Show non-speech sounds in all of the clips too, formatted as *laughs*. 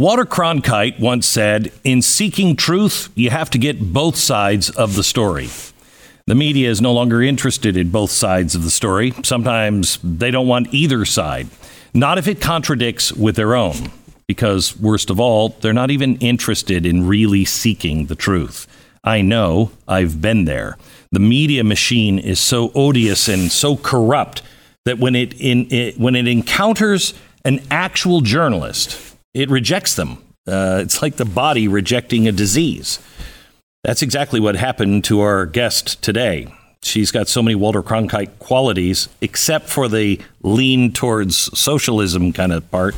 Walter Cronkite once said, In seeking truth, you have to get both sides of the story. The media is no longer interested in both sides of the story. Sometimes they don't want either side, not if it contradicts with their own, because, worst of all, they're not even interested in really seeking the truth. I know, I've been there. The media machine is so odious and so corrupt that when it, in, it when it encounters an actual journalist, it rejects them. Uh, it's like the body rejecting a disease. That's exactly what happened to our guest today. She's got so many Walter Cronkite qualities, except for the lean towards socialism kind of part,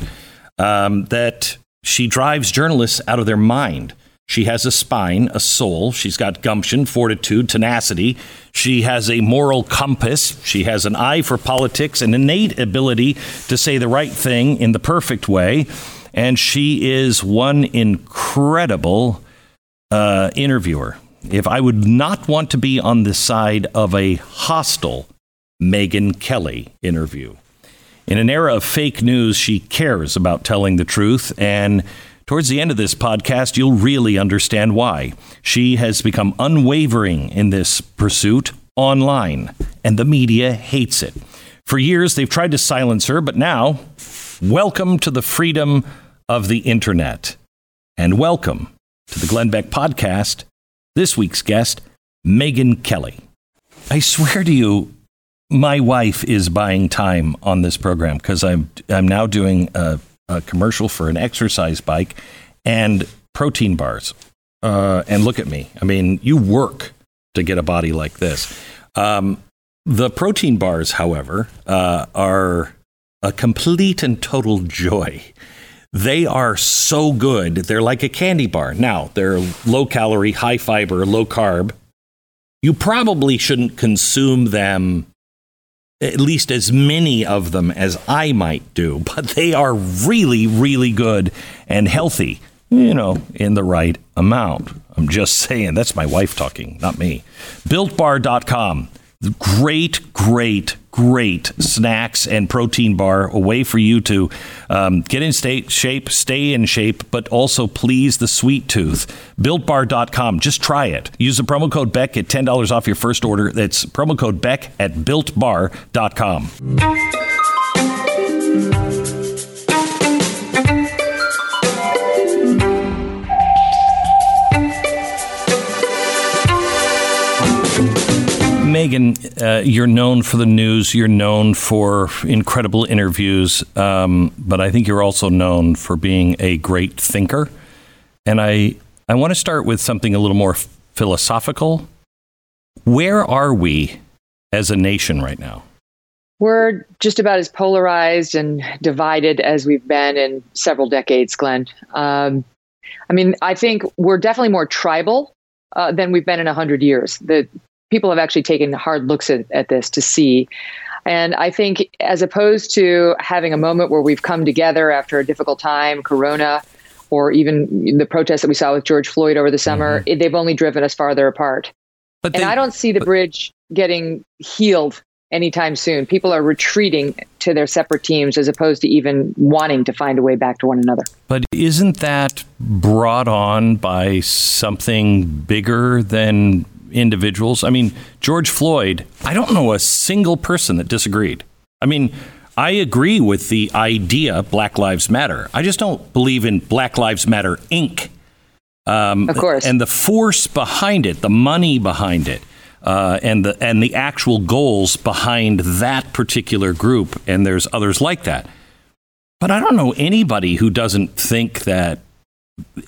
um, that she drives journalists out of their mind. She has a spine, a soul. She's got gumption, fortitude, tenacity. She has a moral compass. She has an eye for politics, an innate ability to say the right thing in the perfect way and she is one incredible uh, interviewer. If I would not want to be on the side of a hostile Megyn Kelly interview. In an era of fake news, she cares about telling the truth, and towards the end of this podcast, you'll really understand why. She has become unwavering in this pursuit online, and the media hates it. For years, they've tried to silence her, but now, welcome to the freedom of the internet. And welcome to the Glenn Beck podcast. This week's guest, Megyn Kelly. I swear to you, my wife is buying time on this program because I'm I'm now doing a, a, commercial for an exercise bike and protein bars. Uh, and look at me. I mean, you work to get a body like this. Um, the protein bars, however, uh, are a complete and total joy. They are so good. They're like a candy bar. Now, they're low calorie, high fiber, low carb. You probably shouldn't consume them, at least as many of them as I might do, *laughs* but they are really, really good and healthy, you know, in the right amount. I'm just saying, that's my wife talking, not me. BuiltBar.com. Great, great, great snacks and protein bar, a way for you to um, get in state shape, stay in shape, but also please the sweet tooth. BuiltBar.com. Just try it. Use the promo code Beck, at $10 off your first order. That's promo code Beck at BuiltBar.com. Megyn, uh, you're known for the news. You're known for incredible interviews, um, but I think you're also known for being a great thinker. And I, I want to start with something a little more philosophical. Where are we as a nation right now? We're just about as polarized and divided as we've been in several decades, Glenn. Um, I mean, I think we're definitely more tribal uh, than we've been in 100 years. The people have actually taken hard looks at, at this to see. And I think as opposed to having a moment where we've come together after a difficult time, Corona, or even the protests that we saw with George Floyd over the summer, mm-hmm. they've only driven us farther apart. But and I don't see the but, bridge getting healed anytime soon. People are retreating to their separate teams as opposed to even wanting to find a way back to one another. But isn't that brought on by something bigger than individuals. I mean, George Floyd, I don't know a single person that disagreed. I mean, I agree with the idea Black Lives Matter. I just don't believe in Black Lives Matter Inc. Um, of course. And the force behind it, the money behind it, uh, and the and the actual goals behind that particular group, and there's others like that. But I don't know anybody who doesn't think that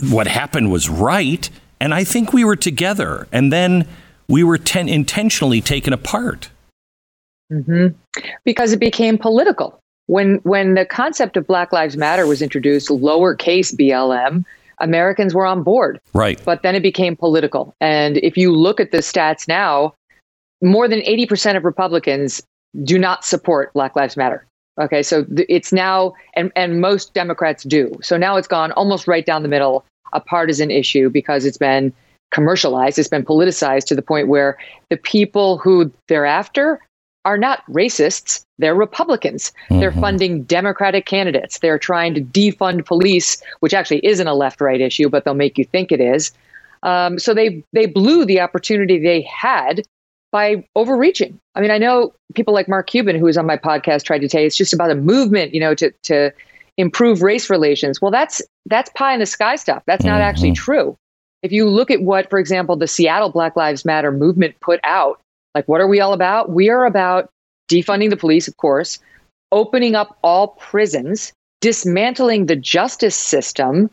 what happened was right. And I think we were together, and then we were ten- intentionally taken apart. Mm-hmm. Because it became political. When when the concept of Black Lives Matter was introduced, lowercase BLM, Americans were on board. Right. But then it became political. And if you look at the stats now, more than 80% of Republicans do not support Black Lives Matter. Okay, so it's now, and, and most Democrats do. So now it's gone almost right down the middle a partisan issue because it's been commercialized, it's been politicized to the point where the people who they're after are not racists. They're Republicans. Mm-hmm. They're funding Democratic candidates. They're trying to defund police, which actually isn't a left right issue, but they'll make you think it is. Um, so they they blew the opportunity they had by overreaching. I mean, I know people like Mark Cuban, who was on my podcast, tried to say it's just about a movement, you know, to to improve race relations. Well, that's that's pie in the sky stuff. That's not mm-hmm. actually true. If you look at what, for example, the Seattle Black Lives Matter movement put out, like what are we all about? We are about defunding the police, of course, opening up all prisons, dismantling the justice system,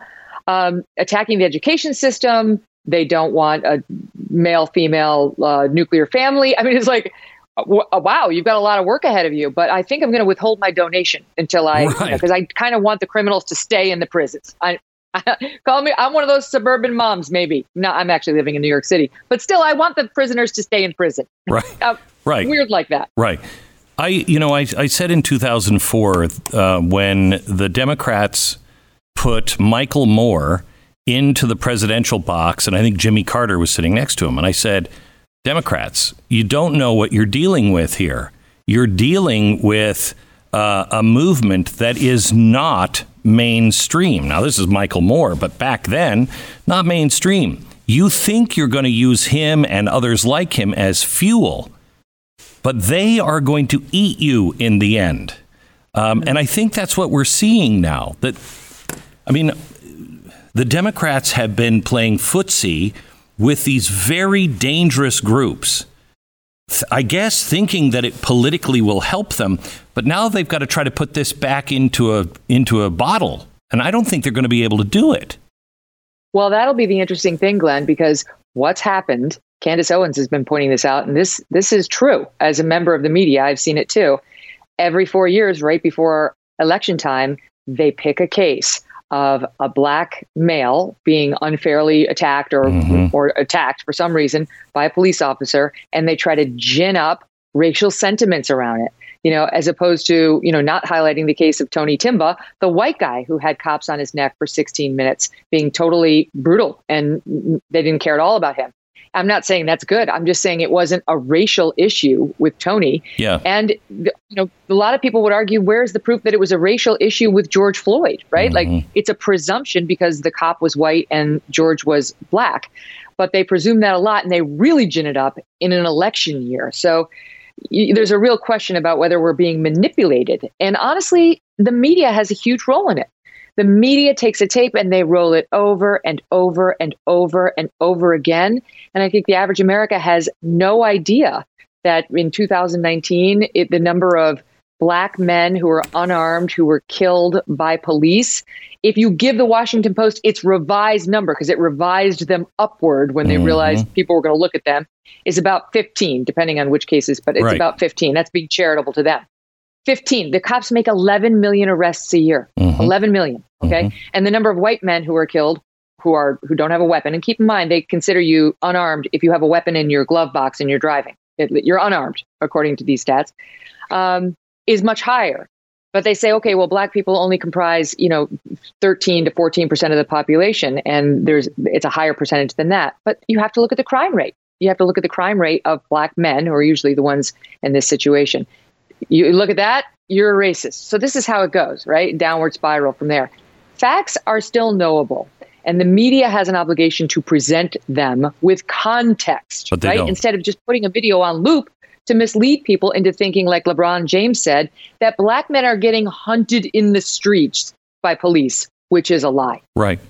um, attacking the education system. They don't want a male female uh, nuclear family. I mean, it's like wow, you've got a lot of work ahead of you, but I think I'm going to withhold my donation until I, because right. you know, I kind of want the criminals to stay in the prisons. I, I, *laughs* call me, I'm one of those suburban moms, maybe. No, I'm actually living in New York City, but still, I want the prisoners to stay in prison. Right. *laughs* uh, right. Weird like that. Right. I, you know, I, I said in 2004 uh, when the Democrats put Michael Moore into the presidential box, and I think Jimmy Carter was sitting next to him, and I said, Democrats, you don't know what you're dealing with here. You're dealing with uh, a movement that is not mainstream. Now, this is Michael Moore, but back then, not mainstream. You think you're going to use him and others like him as fuel, but they are going to eat you in the end. Um, and I think that's what we're seeing now. That, I mean, the Democrats have been playing footsie with these very dangerous groups. I guess thinking that it politically will help them, but now they've got to try to put this back into a into a bottle, and I don't think they're going to be able to do it. Well, that'll be the interesting thing, Glenn, because what's happened? Candace Owens has been pointing this out, and this this is true. As a member of the media, I've seen it too. Every four years, right before election time, they pick a case of a black male being unfairly attacked or mm-hmm. or attacked for some reason by a police officer and they try to gin up racial sentiments around it you know as opposed to you know not highlighting the case of Tony Timpa the white guy who had cops on his neck for 16 minutes being totally brutal and they didn't care at all about him I'm not saying that's good. I'm just saying it wasn't a racial issue with Tony. Yeah. And you know, a lot of people would argue, where's the proof that it was a racial issue with George Floyd? Right? Mm-hmm. Like it's a presumption because the cop was white and George was black, but they presume that a lot, and they really gin it up in an election year. So there's a real question about whether we're being manipulated. And honestly, the media has a huge role in it. The media takes a tape and they roll it over and over and over and over again. And I think the average America has no idea that in 2019, it, the number of black men who were unarmed who were killed by police if you give the washington post its revised number because it revised them upward when they mm-hmm. realized people were going to look at them is about 15 depending on which cases but it's right. about 15 that's being charitable to them 15. The cops make 11 million arrests a year. Mm-hmm. 11 million. Okay. Mm-hmm. And the number of white men who are killed who are who don't have a weapon and keep in mind they consider you unarmed if you have a weapon in your glove box and you're driving it, you're unarmed according to these stats um, is much higher but they say okay well black people only comprise you know 13 to 14 percent of the population and there's it's a higher percentage than that but you have to look at the crime rate you have to look at the crime rate of black men who are usually the ones in this situation you look at that, you're a racist. So this is how it goes, right? Downward spiral from there. Facts are still knowable. And the media has an obligation to present them with context, right? Don't. Instead of just putting a video on loop to mislead people into thinking, like LeBron James said, that black men are getting hunted in the streets by police, which is a lie. Right.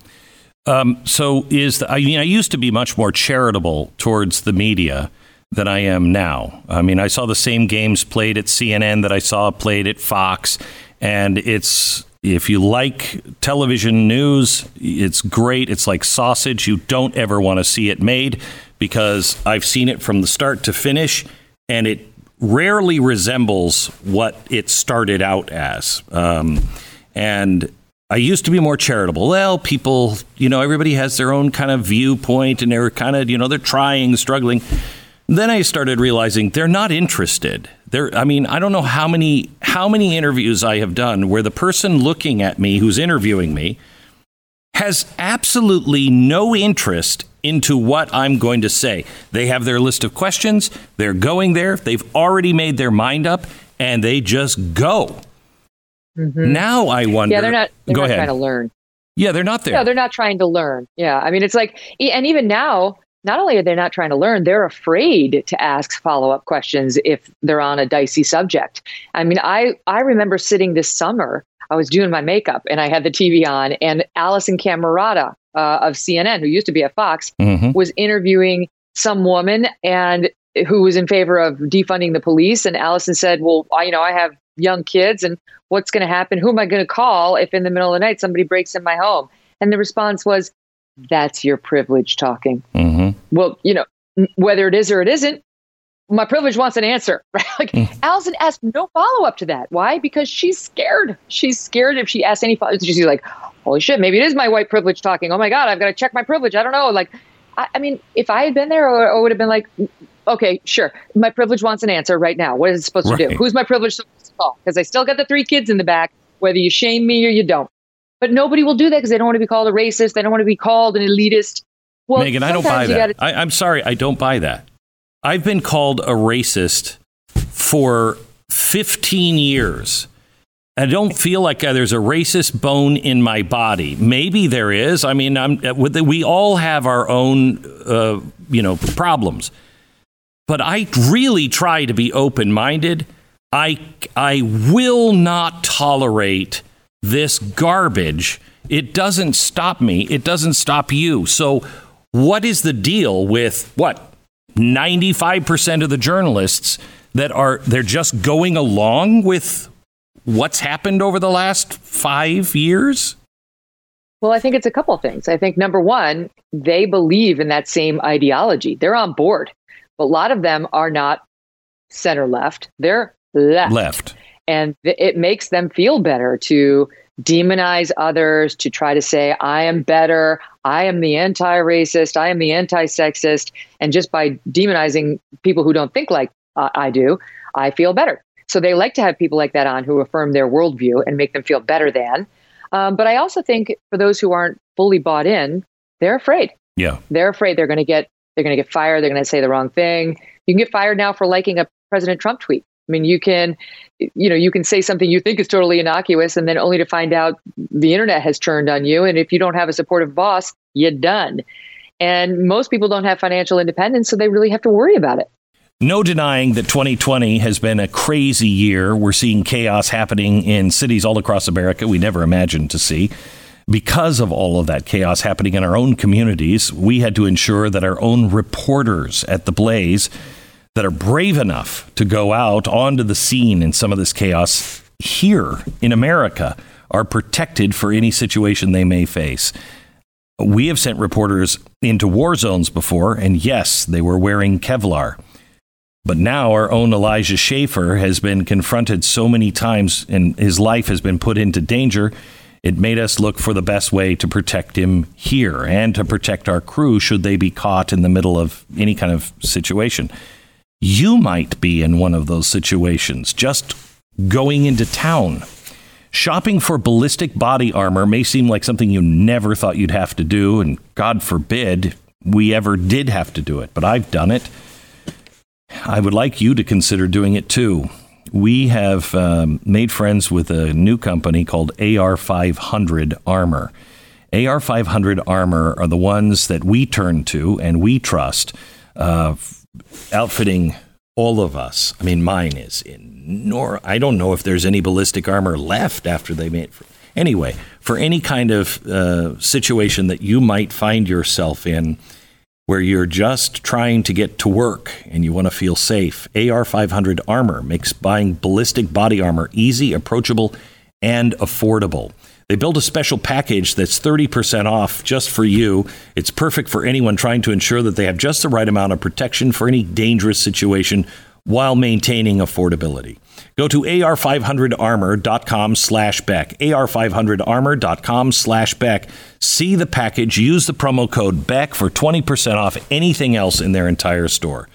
Um, so is the, I mean I used to be much more charitable towards the media than I am now. I mean, I saw the same games played at CNN that I saw played at Fox, and it's if you like television news, it's great. It's like sausage. You don't ever want to see it made because I've seen it from the start to finish, and it rarely resembles what it started out as. Um, and I used to be more charitable. Well, people, you know, everybody has their own kind of viewpoint, and they're kind of, you know, they're trying, struggling. Then I started realizing they're not interested. They're, I mean, I don't know how many how many interviews I have done where the person looking at me who's interviewing me has absolutely no interest into what I'm going to say. They have their list of questions, they're going there, they've already made their mind up, and they just go. Mm-hmm. Now I wonder. Yeah, they're not. They're go not ahead. trying to learn. Yeah, they're not there. Yeah, they're not trying to learn. Yeah, I mean, it's like, and even now, not only are they not trying to learn, they're afraid to ask follow up questions if they're on a dicey subject. I mean, I I remember sitting this summer. I was doing my makeup and I had the TV on, and Alisyn Camerota uh, of CNN, who used to be at Fox, mm-hmm. was interviewing some woman and who was in favor of defunding the police. And Alisyn said, "Well, I, you know, I have young kids, and what's going to happen? Who am I going to call if in the middle of the night somebody breaks in my home?" And the response was, "That's your privilege talking." Mm-hmm. Well, you know, whether it is or it isn't, my privilege wants an answer, *laughs* right? Like mm. Alisyn asked no follow up to that. Why? Because she's scared. She's scared if she asks any follow she's like, holy shit, maybe it is my white privilege talking. Oh my God, I've got to check my privilege. I don't know. Like, I, I mean, if I had been there, I would have been like, okay, sure. My privilege wants an answer right now. What is it supposed right. to do? Who's my privilege supposed to call? Because I still got the three kids in the back, whether you shame me or you don't. But nobody will do that because they don't want to be called a racist. They don't want to be called an elitist. Well, Megyn, I don't buy that. Gotta- I, I'm sorry, I don't buy that. I've been called a racist for 15 years. I don't feel like uh, there's a racist bone in my body. Maybe there is. I mean, I'm, uh, we all have our own, uh, you know, problems. But I really try to be open minded. I, I will not tolerate this garbage. It doesn't stop me. It doesn't stop you. So, what is the deal with what 95% of the journalists that are they're just going along with what's happened over the last 5 years? Well, I think it's a couple things. I think number 1, they believe in that same ideology. They're on board. But a lot of them are not center left. They're left. Left. And it makes them feel better to demonize others, to try to say, I am better, I am the anti racist, I am the anti sexist. And just by demonizing people who don't think like uh, I do, I feel better. So they like to have people like that on who affirm their worldview and make them feel better than. Um, but I also think for those who aren't fully bought in, they're afraid. Yeah. They're afraid they're going to get they're going to get fired. They're going to say the wrong thing. You can get fired now for liking a President Trump tweet. I mean, you can, you know, you can say something you think is totally innocuous, and then only to find out the internet has turned on you. And if you don't have a supportive boss, you're done. And most people don't have financial independence, so they really have to worry about it. No denying that 2020 has been a crazy year. We're seeing chaos happening in cities all across America we never imagined to see. Because of all of that chaos happening in our own communities, we had to ensure that our own reporters at the Blaze that are brave enough to go out onto the scene in some of this chaos here in America are protected for any situation they may face. We have sent reporters into war zones before, and yes, they were wearing Kevlar. But now our own Elijah Schaffer has been confronted so many times and his life has been put into danger. It made us look for the best way to protect him here and to protect our crew should they be caught in the middle of any kind of situation. You might be in one of those situations, just going into town. Shopping for ballistic body armor may seem like something you never thought you'd have to do, and God forbid we ever did have to do it, but I've done it. I would like you to consider doing it too. We have um, made friends with a new company called AR500 Armor. AR500 Armor are the ones that we turn to and we trust. Uh, outfitting all of us. I mean, mine is in nor I don't know if there's any ballistic armor left after they made. For, anyway, for any kind of uh, situation that you might find yourself in, where you're just trying to get to work and you want to feel safe, AR 500 armor makes buying ballistic body armor easy, approachable, and affordable. They built a special package that's 30% off just for you. It's perfect for anyone trying to ensure that they have just the right amount of protection for any dangerous situation while maintaining affordability. Go to ar500armor.com slash Beck, ar500armor.com slash Beck. See the package, use the promo code Beck for 20% off anything else in their entire store.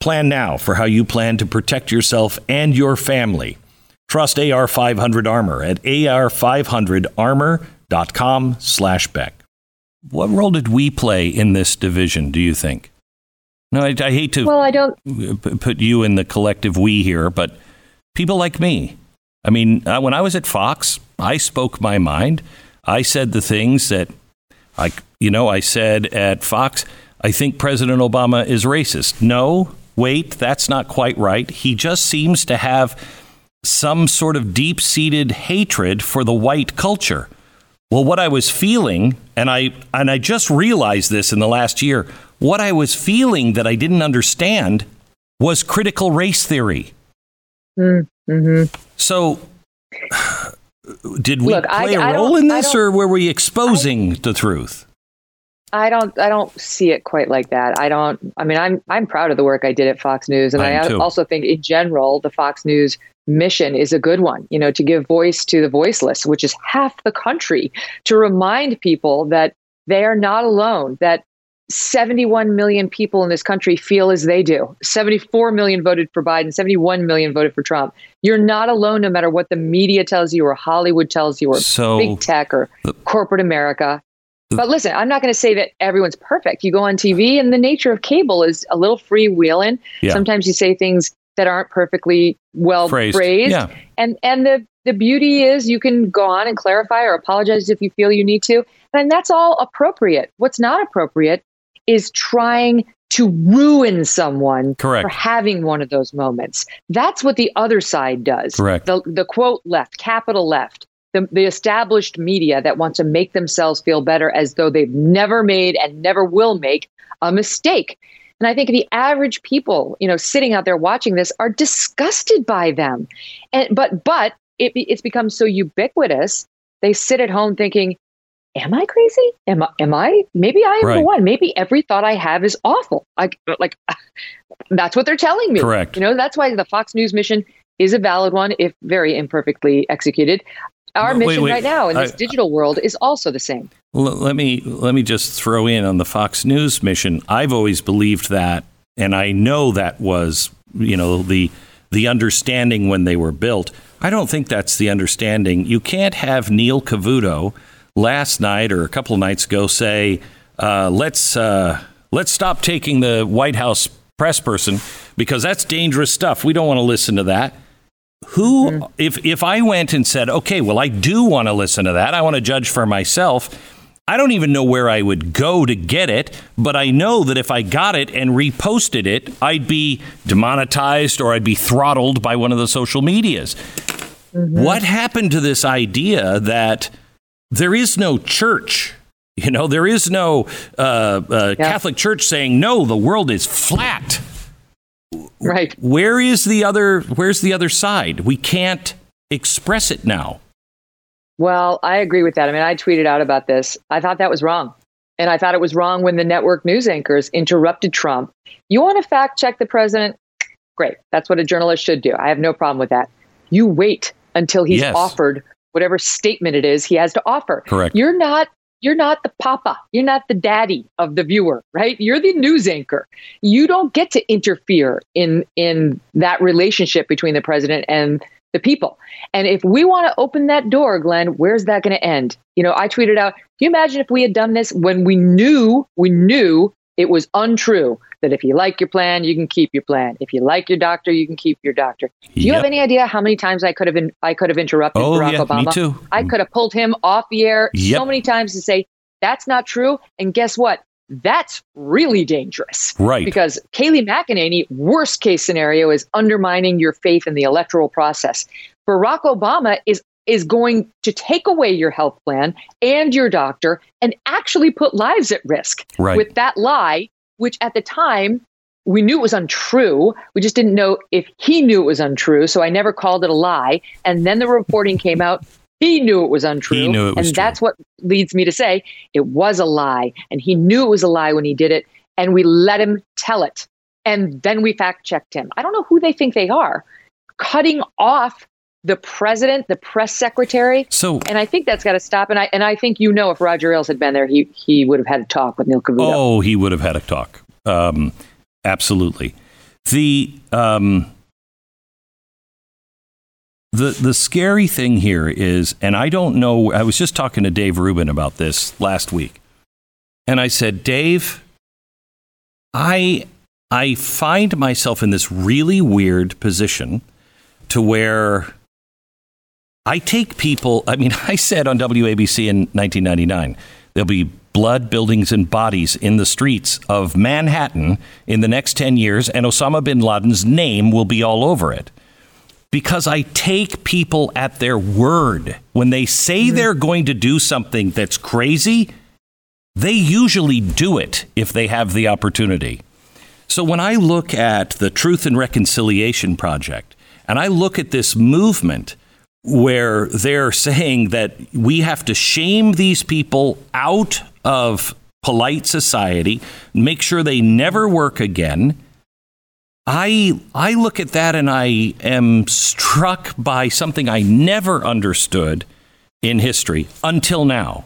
Plan now for how you plan to protect yourself and your family. Trust AR500 Armor at ar500armor.com slash Beck. what role did we play in this division? Do you think? No, I, I hate to well, I don't put you in the collective we here, but people like me. I mean, uh, when I was at Fox, I spoke my mind. I said the things that I, you know, I said at Fox. I think President Obama is racist. No, wait, that's not quite right. He just seems to have some sort of deep seated hatred for the white culture. Well, what I was feeling, and I and I just realized this in the last year, what I was feeling that I didn't understand was critical race theory. Mm-hmm. So, *sighs* did we Look, play I- a I role in this, or were we exposing the truth? I don't I don't see it quite like that. I don't I mean I'm I'm proud of the work I did at Fox News and I I, also think in general the Fox News mission is a good one, you know, to give voice to the voiceless, which is half the country, to remind people that they are not alone, that 71 million people in this country feel as they do. 74 million voted for Biden, 71 million voted for Trump. You're not alone no matter what the media tells you or Hollywood tells you or So big tech or the- corporate America. the- But listen, I'm not going to say that everyone's perfect. You go on TV, and the nature of cable is a little freewheeling. Yeah. Sometimes you say things that aren't perfectly well phrased, phrased, yeah, and and the the beauty is you can go on and clarify or apologize if you feel you need to, and that's all appropriate. What's not appropriate is trying to ruin someone correct, for having one of those moments. That's what the other side does. correct. The, the quote left, capital left, the, the established media that want to make themselves feel better as though they've never made and never will make a mistake. And I think the average people, you know, sitting out there watching this are disgusted by them. And but but it, it's become so ubiquitous. They sit at home thinking, "Am I crazy? Am I? Am I? Maybe I am Right. the one. Maybe every thought I have is awful. Like uh, like *laughs* that's what they're telling me. Correct. You know, that's why the Fox News mission is a valid one, if very imperfectly executed. Our wait, mission wait. right now in this I- digital world is also the same. Let me let me just throw in on the Fox News mission. I've always believed that, and I know that was you know the the understanding when they were built. I don't think that's the understanding. You can't have Neil Cavuto last night or a couple of nights ago say, uh, "Let's uh, let's stop taking the White House press person because that's dangerous stuff. We don't want to listen to that." Who, if if I went and said, "Okay, well, I do want to listen to that. I want to judge for myself." I don't even know where I would go to get it, but I know that if I got it and reposted it, I'd be demonetized or I'd be throttled by one of the social medias. What happened to this idea that there is no church? You know, there is no uh, uh, Yeah. Catholic Church saying, no, the world is flat. Right. Where is the other? Where's the other side? We can't express it now. Well, I agree with that. I mean, I tweeted out about this. I thought that was wrong. And I thought it was wrong when the network news anchors interrupted Trump. You want to fact check the president? Great. That's what a journalist should do. I have no problem with that. You wait until he's Yes. offered whatever statement it is he has to offer. Correct. You're not you're not the papa. You're not the daddy of the viewer, right? You're the news anchor. You don't get to interfere in in that relationship between the president and the people. And if we want to open that door, Glenn, where's that going to end? You know, I tweeted out, can you imagine if we had done this when we knew, we knew it was untrue that if you like your plan, you can keep your plan. If you like your doctor, you can keep your doctor. Do you have any idea how many times I could have in, I could have interrupted Oh, Barack yeah, Obama? me too. I could have pulled him off the air Yep. so many times to say that's not true. And guess what? That's really dangerous Right. because Kayleigh McEnany, worst case scenario, is undermining your faith in the electoral process. Barack Obama is is going to take away your health plan and your doctor and actually put lives at risk right. with that lie, which at the time we knew it was untrue. We just didn't know if he knew it was untrue. So I never called it a lie. And then the reporting came out. He knew it was untrue. He knew it was and true. that's what leads me to say it was a lie. And he knew it was a lie when he did it. And we let him tell it. And then we fact checked him. I don't know who they think they are. Cutting off the president, the press secretary, so and I think that's got to stop. And I and I think you know, if Roger Ailes had been there, he he would have had a talk with Neil Cavuto. Oh, he would have had a talk. Um, absolutely. The um, the the scary thing here is, and I don't know. I was just talking to Dave Rubin about this last week. And I said, Dave, I I find myself in this really weird position to where I take people. I mean, *laughs* I said on WABC in 1999, there'll be blood, buildings, and bodies in the streets of Manhattan in the next 10 years, and Osama bin Laden's name will be all over it. Because I take people at their word. When they say mm-hmm. they're going to do something that's crazy, they usually do it if they have the opportunity. So when I look at the Truth and Reconciliation Project, and I look at this movement where they're saying that we have to shame these people out of polite society, make sure they never work again. I I look at that and I am struck by something I never understood in history until now.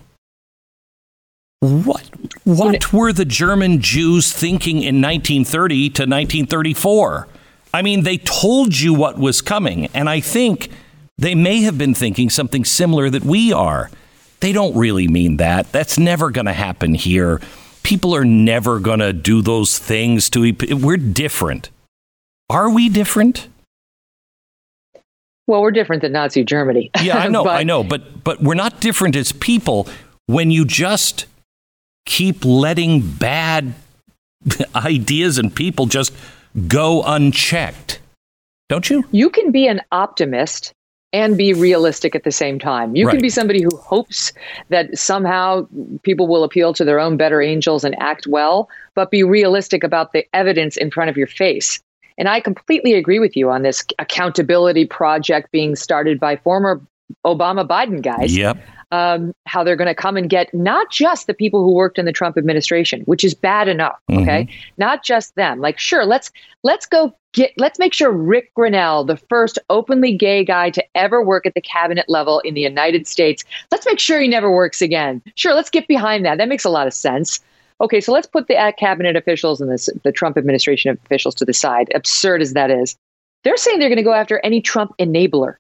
What what were the German Jews thinking in 1930 to 1934? I mean, they told you what was coming, and I think they may have been thinking something similar that we are. They don't really mean that. That's never going to happen here. People are never going to do those things to we're different. Are we different? Well, we're different than Nazi Germany. yeah, I know, *laughs* but, I know, but but we're not different as people when you just keep letting bad *laughs* ideas and people just go unchecked. Don't you? You can be an optimist and be realistic at the same time. You right. can be somebody who hopes that somehow people will appeal to their own better angels and act well, but be realistic about the evidence in front of your face. And I completely agree with you on this accountability project being started by former Obama Biden guys. Yep um, how they're going to come and get not just the people who worked in the Trump administration, which is bad enough. Mm-hmm. Okay, not just them. Like, sure, let's let's go get let's make sure Rick Grinnell, the first openly gay guy to ever work at the cabinet level in the United States, let's make sure he never works again. Sure, let's get behind that. That makes a lot of sense. Okay, so let's put the uh, cabinet officials and this, the Trump administration officials to the side. Absurd as that is, they're saying they're going to go after any Trump enabler.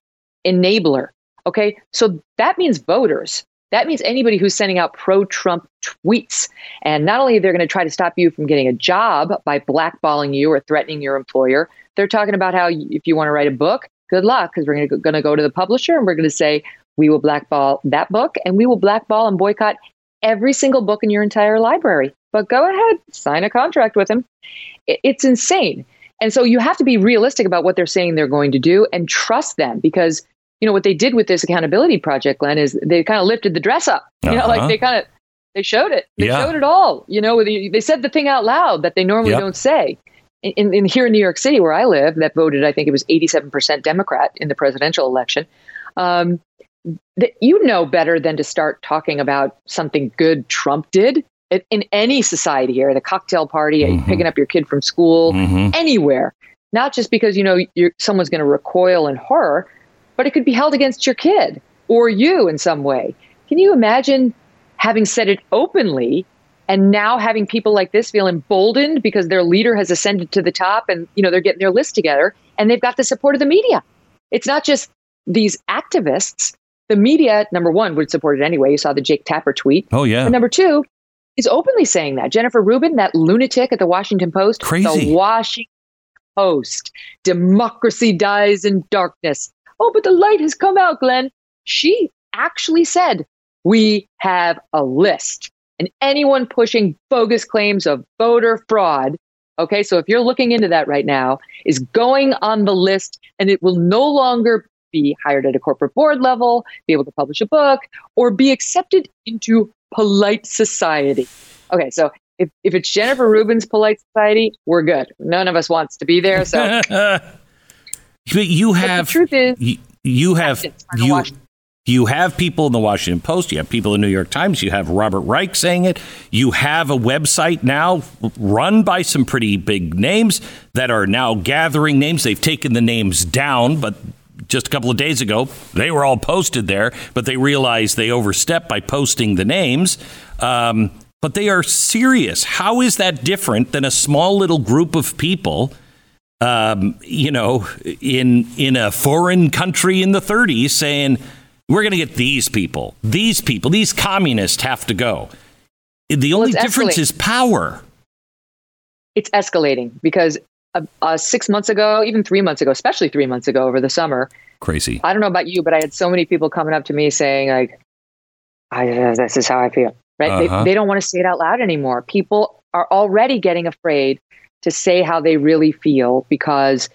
Enabler. Okay, so that means voters. That means anybody who's sending out pro Trump tweets. And not only are they going to try to stop you from getting a job by blackballing you or threatening your employer, they're talking about how if you want to write a book, good luck, because we're going to go to the publisher and we're going to say, we will blackball that book and we will blackball and boycott every single book in your entire library. But go ahead, sign a contract with them. It's insane. And so you have to be realistic about what they're saying they're going to do and trust them because you know what they did with this accountability project glenn is they kind of lifted the dress up you uh-huh. know like uh-huh. they kind of they showed it they yeah. showed it all you know they, they said the thing out loud that they normally yep. don't say in, in, here in new york city where i live that voted i think it was 87% democrat in the presidential election um, that you know better than to start talking about something good trump did in any society here the cocktail party mm-hmm. picking up your kid from school mm-hmm. anywhere not just because you know someone's going to recoil in horror but it could be held against your kid or you in some way. Can you imagine having said it openly and now having people like this feel emboldened because their leader has ascended to the top and you know they're getting their list together and they've got the support of the media. It's not just these activists. The media, number one, would support it anyway. You saw the Jake Tapper tweet. Oh yeah. And number two, is openly saying that. Jennifer Rubin, that lunatic at the Washington Post, Crazy. the Washington Post, democracy dies in darkness. Oh, but the light has come out, Glenn. She actually said, We have a list. And anyone pushing bogus claims of voter fraud, okay, so if you're looking into that right now, is going on the list and it will no longer be hired at a corporate board level, be able to publish a book, or be accepted into polite society. Okay, so if, if it's Jennifer Rubin's polite society, we're good. None of us wants to be there. So *laughs* You have truth is you, you have you, you have people in the Washington Post, you have people in the New York Times, you have Robert Reich saying it. You have a website now run by some pretty big names that are now gathering names. They've taken the names down, but just a couple of days ago, they were all posted there, but they realized they overstepped by posting the names. Um, but they are serious. How is that different than a small little group of people um, you know, in in a foreign country in the 30s saying we're going to get these people, these people, these communists have to go. The only well, difference is power. It's escalating because uh, uh, six months ago, even three months ago, especially three months ago over the summer. Crazy. I don't know about you, but I had so many people coming up to me saying, like, I, uh, this is how I feel. Right? Uh-huh. They, they don't want to say it out loud anymore. People are already getting afraid to say how they really feel because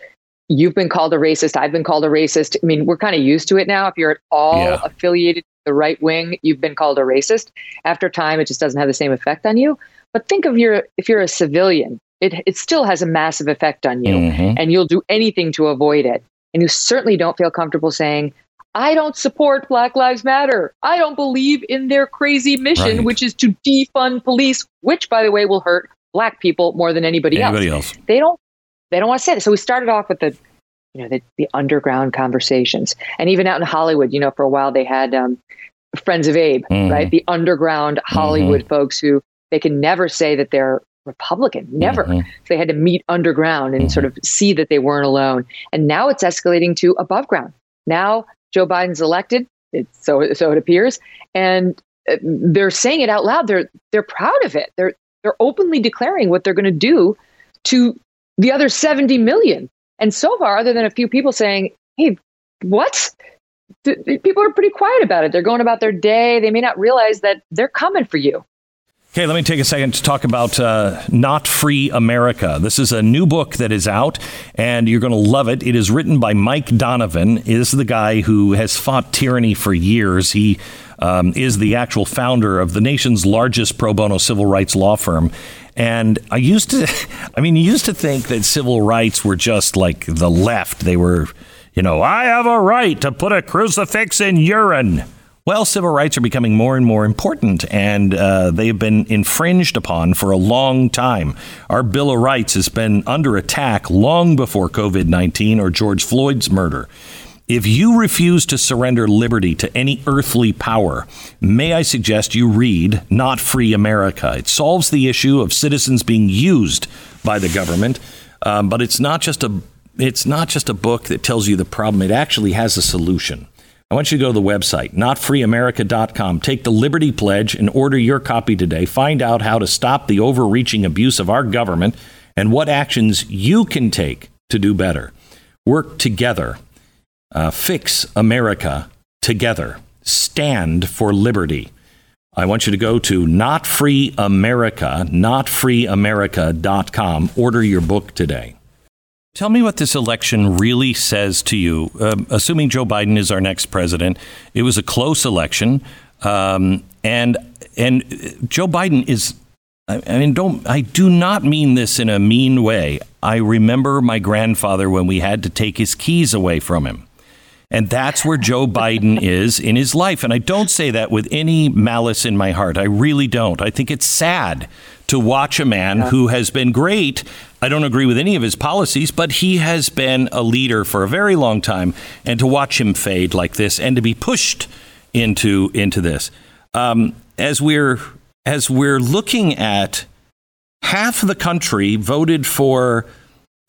you've been called a racist. I've been called a racist. I mean, we're kind of used to it now. If you're at all yeah. affiliated with the right wing, you've been called a racist. After time, it just doesn't have the same effect on you. But think of your if you're a civilian, it it still has a massive effect on you, mm-hmm. and you'll do anything to avoid it. And you certainly don't feel comfortable saying, I don't support Black Lives Matter. I don't believe in their crazy mission, right. which is to defund police, which, by the way, will hurt black people more than anybody, anybody else. else. They don't. They don't want to say it. So we started off with the, you know, the, the underground conversations, and even out in Hollywood, you know, for a while they had um, Friends of Abe, mm-hmm. right? The underground Hollywood mm-hmm. folks who they can never say that they're Republican, never. Mm-hmm. So they had to meet underground and sort mm-hmm. of see that they weren't alone. And now it's escalating to above ground. Now Joe Biden's elected, it's, so so it appears, and uh, they're saying it out loud. They're they're proud of it. They're they're openly declaring what they're going to do to the other 70 million. And so far, other than a few people saying, "Hey, what?" people are pretty quiet about it. They're going about their day. They may not realize that they're coming for you. Okay, let me take a second to talk about uh, Not Free America. This is a new book that is out, and you're going to love it. It is written by Mike Donovan. Is the guy who has fought tyranny for years. He um, is the actual founder of the nation's largest pro bono civil rights law firm. And I used to, *laughs* I mean, used to think that civil rights were just like the left. They were, you know, I have a right to put a crucifix in urine. Well, civil rights are becoming more and more important, and uh, they have been infringed upon for a long time. Our Bill of Rights has been under attack long before COVID 19 or George Floyd's murder. If you refuse to surrender liberty to any earthly power, may I suggest you read Not Free America? It solves the issue of citizens being used by the government, um, but it's not just a it's not just a book that tells you the problem. It actually has a solution. I want you to go to the website, notfreeamerica.com. Take the Liberty Pledge and order your copy today. Find out how to stop the overreaching abuse of our government and what actions you can take to do better. Work together. Uh, fix America together. Stand for liberty. I want you to go to notfreeamerica, notfreeamerica.com. Order your book today. Tell me what this election really says to you. Um, assuming Joe Biden is our next president, it was a close election, um, and and Joe Biden is. I mean, don't I do not mean this in a mean way. I remember my grandfather when we had to take his keys away from him. And that's where Joe Biden is in his life. And I don't say that with any malice in my heart. I really don't. I think it's sad to watch a man yeah. who has been great. I don't agree with any of his policies, but he has been a leader for a very long time. And to watch him fade like this and to be pushed into, into this. Um, as we're as we're looking at half of the country voted for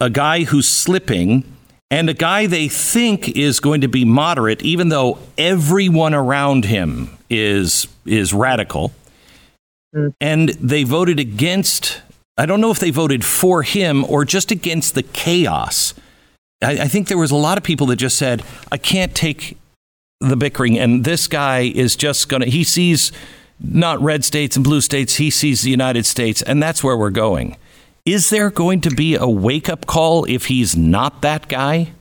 a guy who's slipping and a guy they think is going to be moderate, even though everyone around him is is radical. Mm. And they voted against, I don't know if they voted for him or just against the chaos. I, I think there was a lot of people that just said, I can't take the bickering. And this guy is just going to, he sees not red states and blue states, he sees the United States. And that's where we're going. Is there going to be a wake up call if he's not that guy?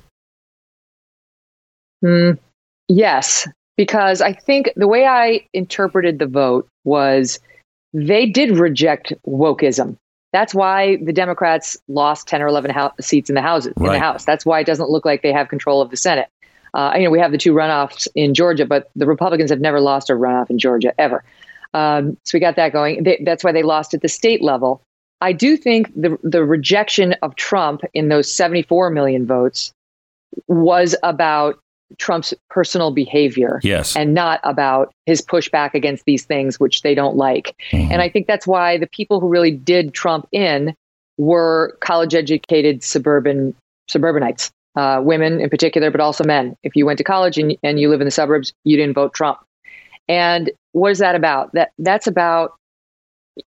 Mm, yes, because I think the way I interpreted the vote was they did reject wokeism. That's why the Democrats lost 10 or 11 ho- seats in the House. Right. In the House. That's why it doesn't look like they have control of the Senate. Uh, you know, we have the two runoffs in Georgia, but the Republicans have never lost a runoff in Georgia ever. Um, so we got that going. They, that's why they lost at the state level. I do think the the rejection of Trump in those 74 million votes was about Trump's personal behavior. Yes. And not about his pushback against these things, which they don't like. Mm-hmm. And I think that's why the people who really did Trump in were college educated suburban suburbanites, uh, women in particular, but also men. If you went to college and, and you live in the suburbs, you didn't vote Trump. And what is that about? That that's about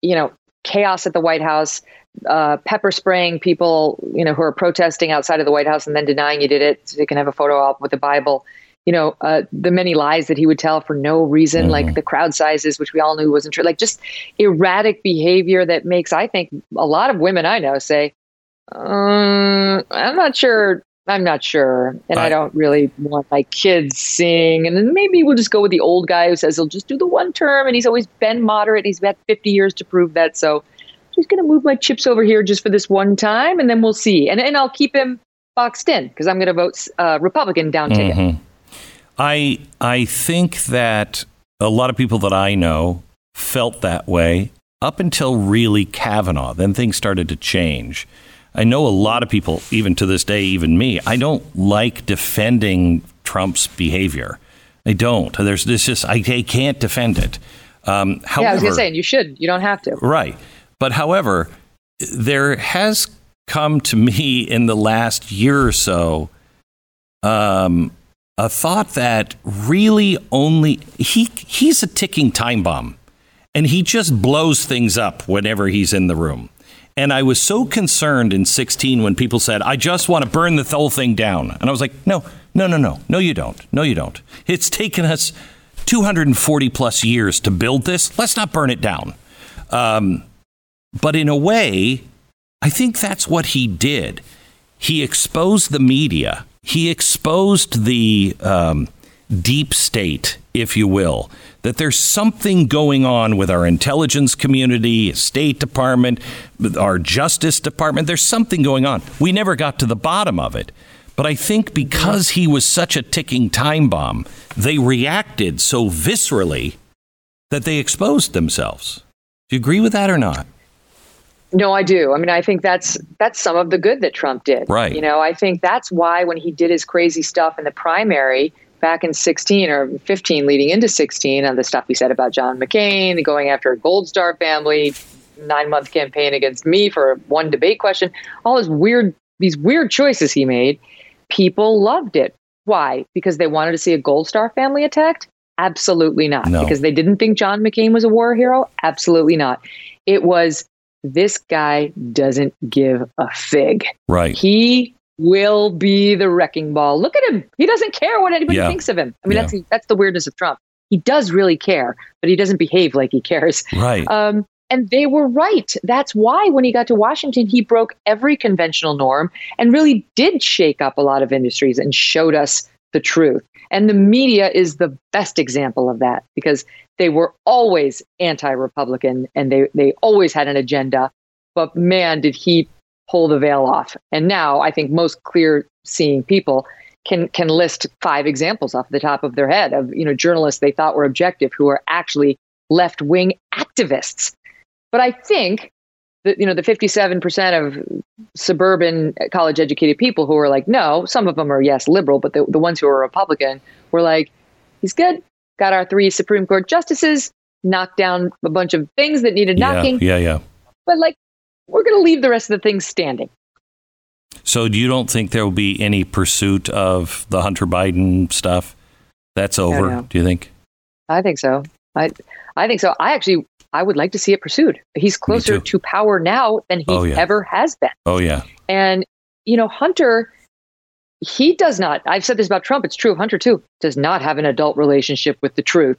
you know, chaos at the White House, uh, pepper spraying people, you know, who are protesting outside of the White House and then denying you did it so they can have a photo op with the Bible. You know, uh, the many lies that he would tell for no reason, Mm-hmm. like the crowd sizes, which we all knew wasn't true, like just erratic behavior that makes, I think, a lot of women I know say, um, I'm not sure. I'm not sure. And I, I- don't really want my kids seeing. And then maybe we'll just go with the old guy who says he'll just do the one term and he's always been moderate. He's had 50 years to prove that. So just going to move my chips over here just for this one time and then we'll see. And, and I'll keep him boxed in because I'm going to vote uh, Republican down ticket. Mhm. I I think that a lot of people that I know felt that way up until really Kavanaugh. Then things started to change. I know a lot of people, even to this day, even me. I don't like defending Trump's behavior. I don't. There's this just I, I can't defend it. Um, however, Yeah, I was to say, and you should. You don't have to. Right. But however, there has come to me in the last year or so um, a thought that really only he he's a ticking time bomb and he just blows things up whenever he's in the room. And I was so concerned in 16 when people said, I just want to burn the whole thing down. And I was like, no, no, no, no, no, you don't. No, you don't. It's taken us 240 plus years to build this. Let's not burn it down. Um, but in a way, I think that's what he did. He exposed the media. He exposed the um, deep state, if you will, that there's something going on with our intelligence community, State Department, our Justice Department. There's something going on. We never got to the bottom of it. But I think because he was such a ticking time bomb, they reacted so viscerally that they exposed themselves. Do you agree with that or not? No, I do. I mean, I think that's that's some of the good that Trump did. Right. You know, I think that's why when he did his crazy stuff in the primary back in 16 or 15 leading into 16 on the stuff he said about John McCain, going after a Gold Star family, 9-month campaign against me for one debate question, all his weird these weird choices he made, people loved it. Why? Because they wanted to see a Gold Star family attacked? Absolutely not. No. Because they didn't think John McCain was a war hero? Absolutely not. It was this guy doesn't give a fig. Right. He will be the wrecking ball. Look at him. He doesn't care what anybody Yeah. thinks of him. I mean, Yeah. that's that's the weirdness of Trump. He does really care, but he doesn't behave like he cares. Right. Um, and they were right. That's why when he got to Washington, he broke every conventional norm and really did shake up a lot of industries and showed us the truth. And the media is the best example of that because they were always anti-Republican and they they always had an agenda. But man, did he pull the veil off. And now I think most clear-seeing people can can list five examples off the top of their head of you know journalists they thought were objective who are actually left-wing activists. But I think that you know the 57% of suburban college educated people who are like no, some of them are yes liberal, but the, the ones who are Republican were like he's good. Got our three Supreme Court justices, knocked down a bunch of things that needed yeah, knocking, yeah, yeah. but like we're going to leave the rest of the things standing. So do you don't think there will be any pursuit of the Hunter Biden stuff? That's over, do you think? I think so. I I think so. I actually I would like to see it pursued. He's closer to power now than he Oh, yeah. ever has been. Oh yeah. And you know, Hunter he does not. I've said this about Trump. It's true of Hunter too. Does not have an adult relationship with the truth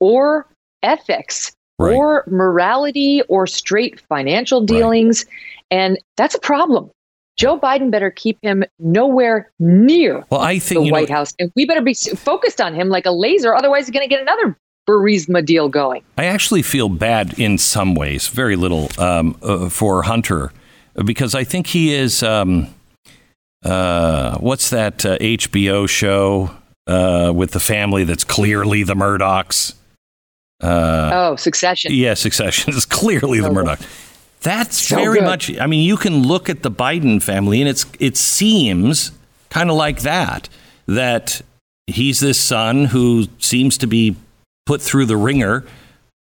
or ethics Right. or morality or straight financial dealings, and that's a problem. Joe Biden better keep him nowhere near Well, I think you White know, House, and we better be focused on him like a laser. Otherwise, he's going to get another Burisma deal going. I actually feel bad in some ways, very little um, uh, for Hunter, because I think he is. Um, uh, what's that uh, HBO show uh, with the family that's clearly the Murdochs? Uh, Oh, Succession. yeah, Succession is *laughs* clearly the good. Murdoch. That's So very good. much. I mean, you can look at the Biden family, and it's it seems kind of like that. That he's this son who seems to be put through the ringer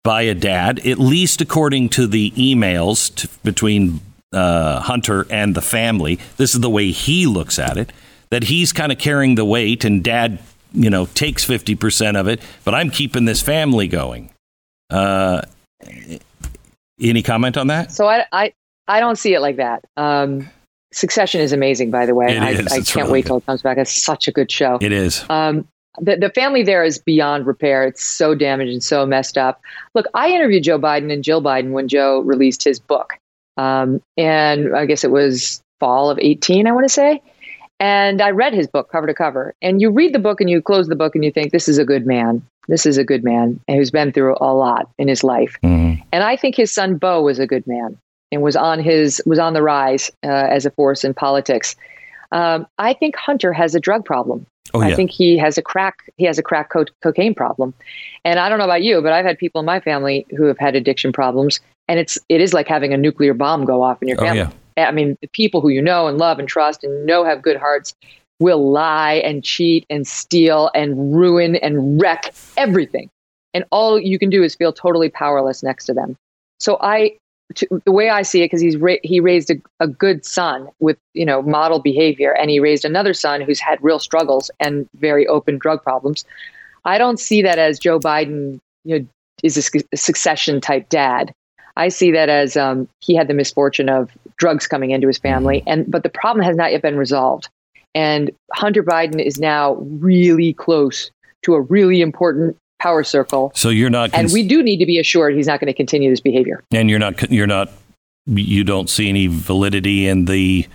by a dad, at least according to the emails t between uh, Hunter and the family. This is the way he looks at it. That he's kind of carrying the weight, and dad, you know, takes fifty percent of it, but I'm keeping this family going. Uh, Any comment on that? So I, I, I don't see it like that. Um, Succession is amazing, by the way. It I, is. I can't really wait good. till it comes back. It's such a good show. It is. Um, the, the family there is beyond repair. It's so damaged and so messed up. Look, I interviewed Joe Biden and Jill Biden when Joe released his book. Um, and I guess it was fall of 18, I want to say. And I read his book cover to cover. And you read the book and you close the book and you think, this is a good man. This is a good man who's been through a lot in his life. Mhm. And I think his son Bo was a good man and was on his was on the rise uh, as a force in politics. Um, I think Hunter has a drug problem. Oh I think he has a crack. He has a crack co- cocaine problem, and I don't know about you, but I've had people in my family who have had addiction problems, and it's it is like having a nuclear bomb go off in your Oh family. yeah. I mean, the people who you know and love and trust and know have good hearts will lie and cheat and steal and ruin and wreck everything, and all you can do is feel totally powerless next to them. So I, to, the way I see it, because he's ra- he raised a, a good son with you know model behavior, and he raised another son who's had real struggles and very open drug problems. I don't see that as Joe Biden, you know, is a su- succession type dad. I see that as um, he had the misfortune of drugs coming into his family, mm-hmm. and but the problem has not yet been resolved. And Hunter Biden is now really close to a really important power circle, So you're not. and we do need to be assured he's not going to continue this behavior. and you're not. You're not. You don't see any validity in the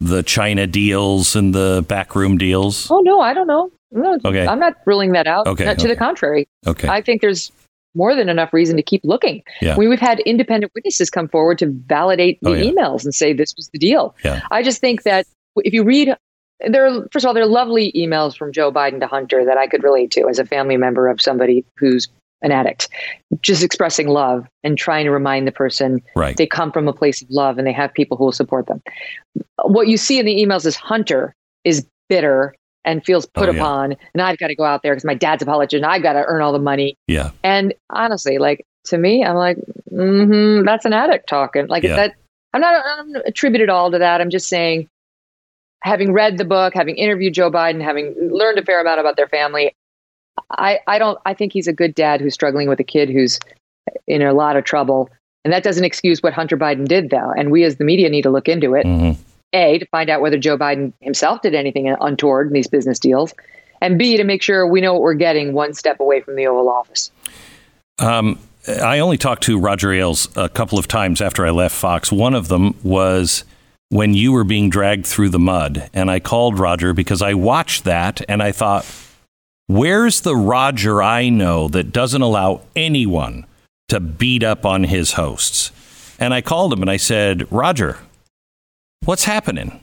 the China deals and the backroom deals. Oh no, I don't know. No, Okay. I'm not ruling that out. Okay, to the contrary, Okay. I think there's more than enough reason to keep looking. Yeah. I mean, we've had independent witnesses come forward to validate the Oh, yeah. emails and say this was the deal. Yeah. I just think that if you read, there are, first of all, there are lovely emails from Joe Biden to Hunter that I could relate to as a family member of somebody who's an addict, just expressing love and trying to remind the person right. they come from a place of love and they have people who will support them. What you see in the emails is Hunter is bitter and feels put Oh, yeah. upon, and I've got to go out there because my dad's a politician. I've got to earn all the money. Yeah. And honestly, like to me, I'm like, mm-hmm, that's an addict talking. Like Yeah. that. I'm not I'm attribute it all to that. I'm just saying, having read the book, having interviewed Joe Biden, having learned a fair amount about their family, I I don't I think he's a good dad who's struggling with a kid who's in a lot of trouble. And that doesn't excuse what Hunter Biden did, though. And we as the media need to look into it. Mhm. A, to find out whether Joe Biden himself did anything untoward in these business deals. And B, to make sure we know what we're getting one step away from the Oval Office. Um, I only talked to Roger Ailes a couple of times after I left Fox. One of them was when you were being dragged through the mud, and I called Roger because I watched that and I thought, "Where's the Roger I know that doesn't allow anyone to beat up on his hosts?" And I called him and I said, "Roger, what's happening?"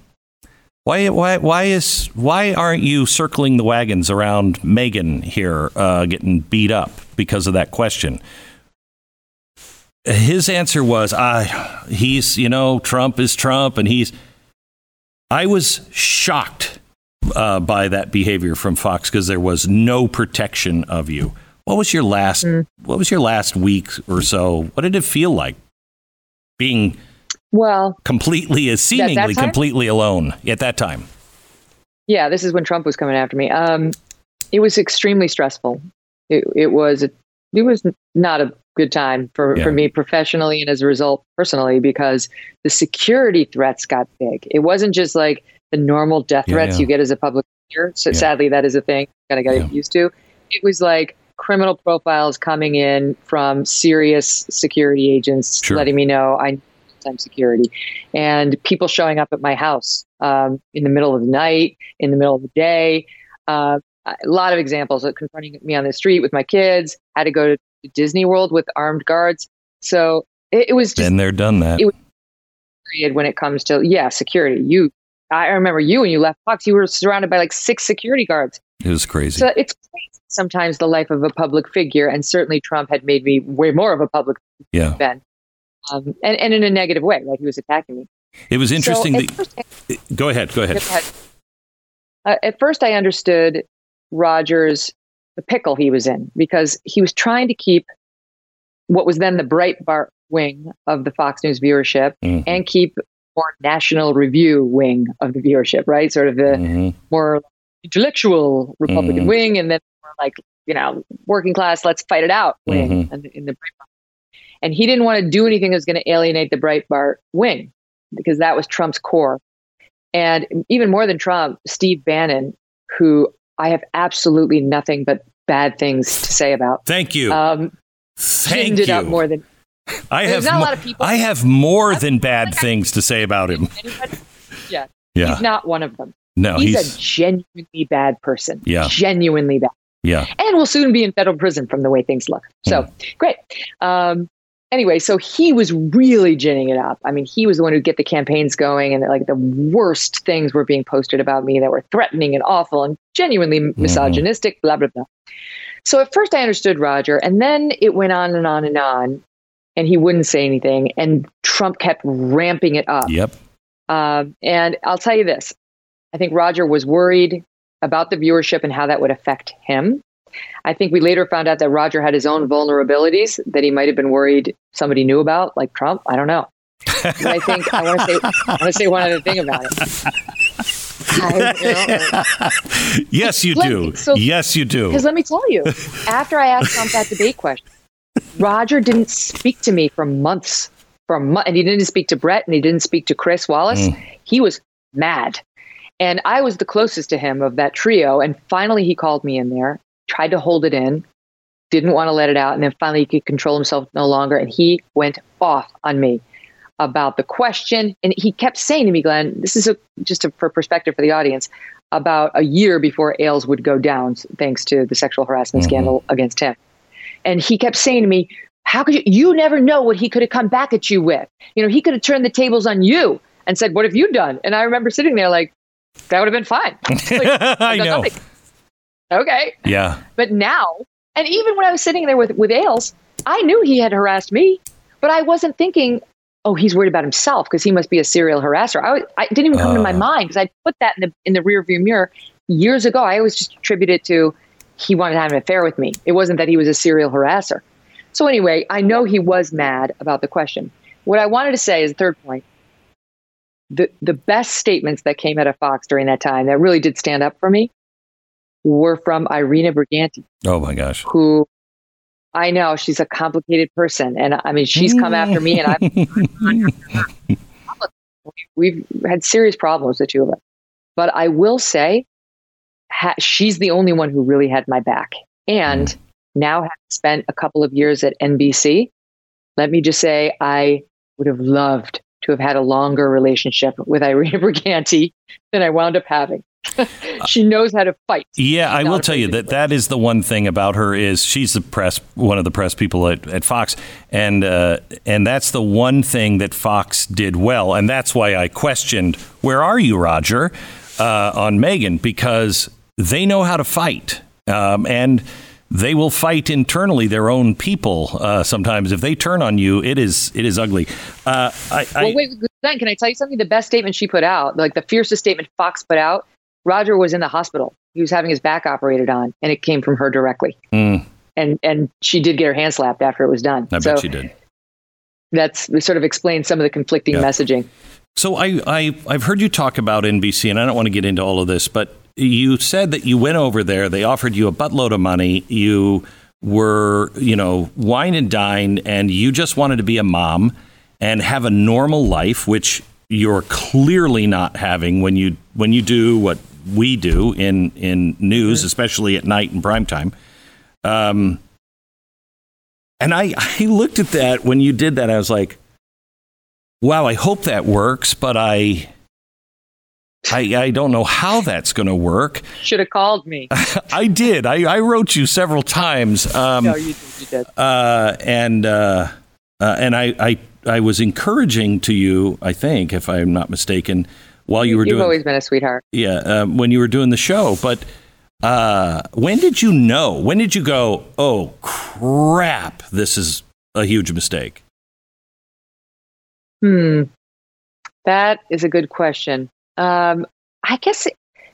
Why, why, why is why aren't you circling the wagons around Megyn here, uh, getting beat up because of that question? His answer was, "I, he's you know Trump is Trump, and he's." I was shocked uh, by that behavior from Fox because there was no protection of you. What was your last? What was your last week or so? What did it feel like being Well, completely, seemingly completely alone at that time? yeah, this is when Trump was coming after me. Um, it was extremely stressful. It, it was it was not a good time for, Yeah. for me professionally and as a result personally because the security threats got big. It wasn't just like the normal death Yeah, threats yeah. you get as a public figure. So sadly, that is a thing. Got to got used to. It was like criminal profiles coming in from serious security agents Sure. letting me know I time security and people showing up at my house um, in the middle of the night, in the middle of the day. Uh, a lot of examples of confronting me on the street with my kids. Had to go to Disney World with armed guards. So it, it was just Been there, done that. It- period when it comes to yeah security. You, I remember you when you left Fox, you were surrounded by like six security guards. It was crazy. So it's crazy sometimes the life of a public figure, and certainly Trump had made me way more of a public yeah, then, um, and and in a negative way, like he was attacking me. it was interesting. So that, first, I- go ahead. Go ahead. Go ahead. Uh, at first, I understood Rogers, the pickle he was in, because he was trying to keep what was then the Breitbart wing of the Fox News viewership Mhm. and keep more national review wing of the viewership, right? Sort of the Mhm. more intellectual Republican Mhm. wing, and then more like you know working class, let's fight it out wing Mhm. in, the- in the Breitbart. And he didn't want to do anything that was going to alienate the Breitbart wing because that was Trump's core. And even more than Trump, Steve Bannon, who I have absolutely nothing but bad things to say about. Thank you. Um, Thank you. up more than I have. Not mo- a lot of people. I have more than bad things to say about him. *laughs* yeah, yeah. He's not one of them. No, he's, he's, a genuinely bad person. Yeah, genuinely bad. Yeah, and will soon be in federal prison from the way things look. So great. Um, anyway, so he was really ginning it up. I mean, he was the one who get the campaigns going, and like the worst things were being posted about me that were threatening and awful and genuinely mm-hmm. misogynistic. Mm-hmm. Blah blah blah. So at first I understood Roger, and then it went on and on and on, and he wouldn't say anything, and Trump kept ramping it up. Yep. Uh, and I'll tell you this: I think Roger was worried about the viewership and how that would affect him. I think we later found out that Roger had his own vulnerabilities that he might have been worried somebody knew about, like Trump. I don't know. But I think I want to say I want to say one other thing about it. I, you know, yes, you do. So, yes, you do. Because let me tell you, after I asked Trump that debate question, Roger didn't speak to me for months. For a month, and he didn't speak to Bret, and he didn't speak to Chris Wallace. Mm. He was mad, and I was the closest to him of that trio. And finally, he called me in there, tried to hold it in, didn't want to let it out, and then finally he could control himself no longer, and he went off on me about the question. And he kept saying to me, Glenn, this is a, just a, for perspective for the audience, about a year before Ailes would go down, thanks to the sexual harassment mm-hmm. scandal against him. And he kept saying to me, How could you? You never know what he could have come back at you with. You know, he could have turned the tables on you and said, What have you done? And I remember sitting there like, That would have been fine. *laughs* Like, I know. Nothing. Okay. Yeah. But now, and even when I was sitting there with, with Ailes, I knew he had harassed me, but I wasn't thinking, oh, he's worried about himself because he must be a serial harasser. I, I didn't even come uh. to my mind because I put that in the in the rearview mirror years ago. I always just attributed it to he wanted to have an affair with me. It wasn't that he was a serial harasser. So anyway, I know he was mad about the question. What I wanted to say is the third point. The the best statements that came out of Fox during that time that really did stand up for me were from Irena Briganti. Oh my gosh. Who I know she's a complicated person. And I mean, she's come after me and I've, *laughs* we've had serious problems, the two of us. But I will say, ha- she's the only one who really had my back. And mm. now having spent a couple of years at NBC, let me just say, I would have loved to have had a longer relationship with Irena *laughs* Briganti than I wound up having. *laughs* she knows how to fight. Yeah, I will tell you that that is the one thing about her is she's the press, one of the press people at, at Fox, and uh, and that's the one thing that Fox did well, and that's why I questioned where are you, Roger, uh, on Megyn because they know how to fight, um, and they will fight internally their own people. Uh, sometimes, if they turn on you, it is it is ugly. Uh, I, well, wait, Glenn, can I tell you something? The best statement she put out, like the fiercest statement Fox put out, Roger was in the hospital. He was having his back operated on, and it came from her directly. Mm. And and she did get her hand slapped after it was done. I so bet she did. That's sort of explains some of the conflicting yeah. messaging. So I, I I've heard you talk about NBC, and I don't want to get into all of this, but you said that you went over there. They offered you a buttload of money. You were, you know, wine and dine, and you just wanted to be a mom and have a normal life, which you're clearly not having when you when you do what we do in in news, mm-hmm. especially at night and prime time. Um, and I *laughs* I looked at that when you did that. I was like, wow, I hope that works, but I. I, I don't know how that's going to work. Should have called me. *laughs* I did. I, I wrote you several times. Um, no, you. You did. Uh, and uh, uh, and I, I I was encouraging to you. I think, if I'm not mistaken, while you were You've doing. always been a sweetheart. Yeah, um, when you were doing the show, but uh, when did you know? When did you go? Oh crap! This is a huge mistake. Hmm, that is a good question. Um, I guess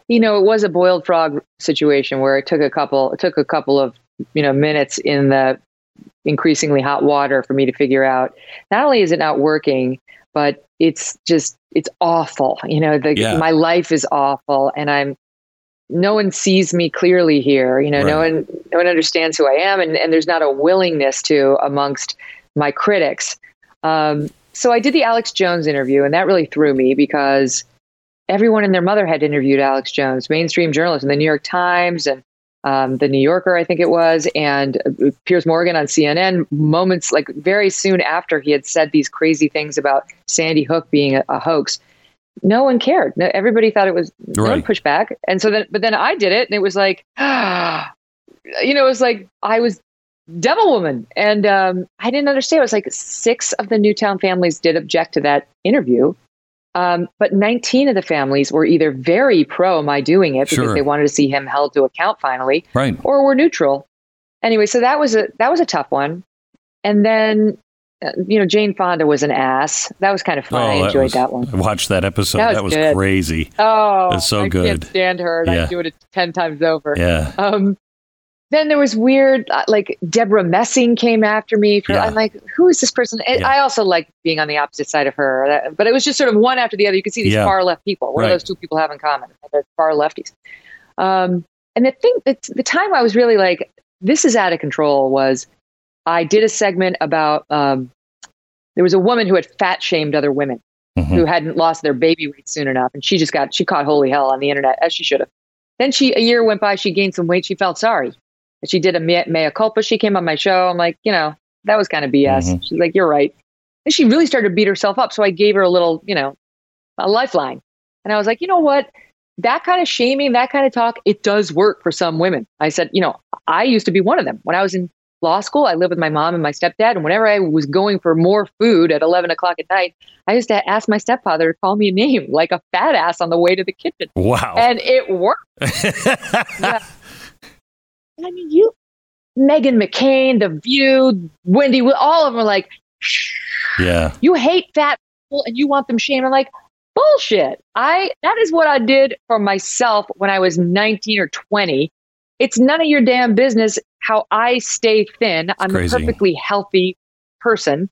you know it was a boiled frog situation where it took a couple. It took a couple of you know minutes in the increasingly hot water for me to figure out. Not only is it not working, but it's just it's awful. You know, the, yeah. my life is awful, and I'm no one sees me clearly here. You know, right. no one no one understands who I am, and and there's not a willingness to amongst my critics. Um, so I did the Alex Jones interview, and that really threw me because everyone and their mother had interviewed Alex Jones, mainstream journalists in the New York Times and um, the New Yorker, I think it was, and uh, Piers Morgan on CNN. Moments like very soon after he had said these crazy things about Sandy Hook being a, a hoax, no one cared. No, everybody thought it was no pushed and so then, but then I did it, and it was like, ah, *gasps* you know, it was like I was Devil Woman, and um, I didn't understand. It was like six of the Newtown families did object to that interview, um, but 19 of the families were either very pro my doing it because Sure. they wanted to see him held to account finally, Right. or were neutral. Anyway, so that was a that was a tough one. And then, uh, you know, Jane Fonda was an ass. That was kind of fun. I Oh, that enjoyed was- that one. I watched that episode. That was That was good. crazy. Oh, That's so I good. can't stand her, and Yeah. I'd do it ten times over. Yeah. Um, then there was weird, uh, like Debra Messing came after me. For, Yeah. I'm like, who is this person? Yeah. I also like being on the opposite side of her, but it was just sort of one after the other. You could see these Yeah. far left people. What Right. do those two people have in common? They're far lefties. Um, and the thing, the, the time I was really like, this is out of control was I did a segment about um, there was a woman who had fat shamed other women Mhm. who hadn't lost their baby weight soon enough, and she just got she caught holy hell on the internet as she should have. Then she a year went by, she gained some weight, she felt sorry. She did a mea, mea culpa. She came on my show. I'm like, you know, that was kind of BS. Mhm. She's like, you're right. And she really started to beat herself up. So I gave her a little, you know, a lifeline. And I was like, you know what? That kind of shaming, that kind of talk, it does work for some women. I said, you know, I used to be one of them. When I was in law school, I lived with my mom and my stepdad. And whenever I was going for more food at 11 o'clock at night, I used to ask my stepfather to call me a name, like a fat ass on the way to the kitchen. Wow. And it worked. *laughs* Yeah. I mean, you, Meghan McCain, The View, Wendy, all of them are like, yeah. you hate fat people and you want them shamed. I'm like, bullshit. I that is what I did for myself when I was 19 or 20. It's none of your damn business how I stay thin. I'm crazy. a perfectly healthy person.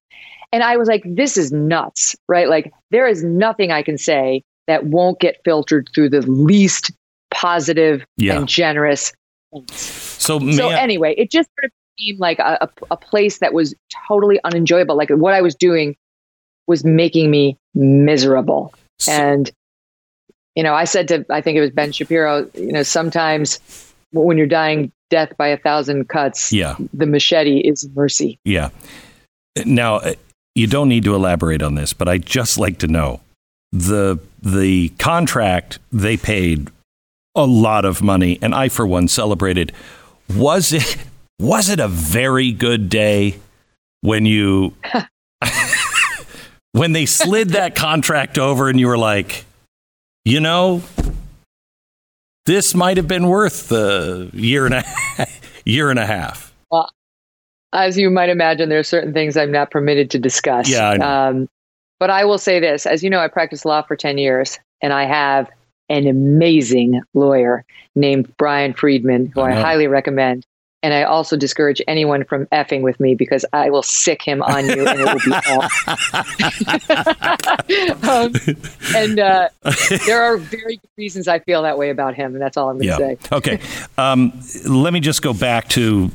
And I was like, this is nuts, right? Like, there is nothing I can say that won't get filtered through the least positive Yeah. and generous. Things. So, may So I- anyway, it just sort of seemed like a, a, a place that was totally unenjoyable. Like what I was doing was making me miserable. so- And you know, I said to I think it was Ben Shapiro, you know, sometimes when you're dying death by a thousand cuts, yeah. the machete is mercy. Yeah. Now, uh, you don't need to elaborate on this, but I just like to know the the contract they paid a lot of money, and I for one celebrated. Was it was it a very good day when you *laughs* when they slid that contract over and you were like, you know, this might have been worth the year and a *laughs* year and a half. Well, As you might imagine, there are certain things I'm not permitted to discuss. Yeah, I. Um, but I will say this: as you know, I practiced law for ten years, and I have an amazing lawyer named Bryan Freedman, who I I, highly recommend. And I also discourage anyone from effing with me because I will sick him on you, and it will be *laughs* awful. *laughs* um, and uh, there are very good reasons I feel that way about him, and that's all I'm going to Yeah. say. Okay. Um, let me just go back to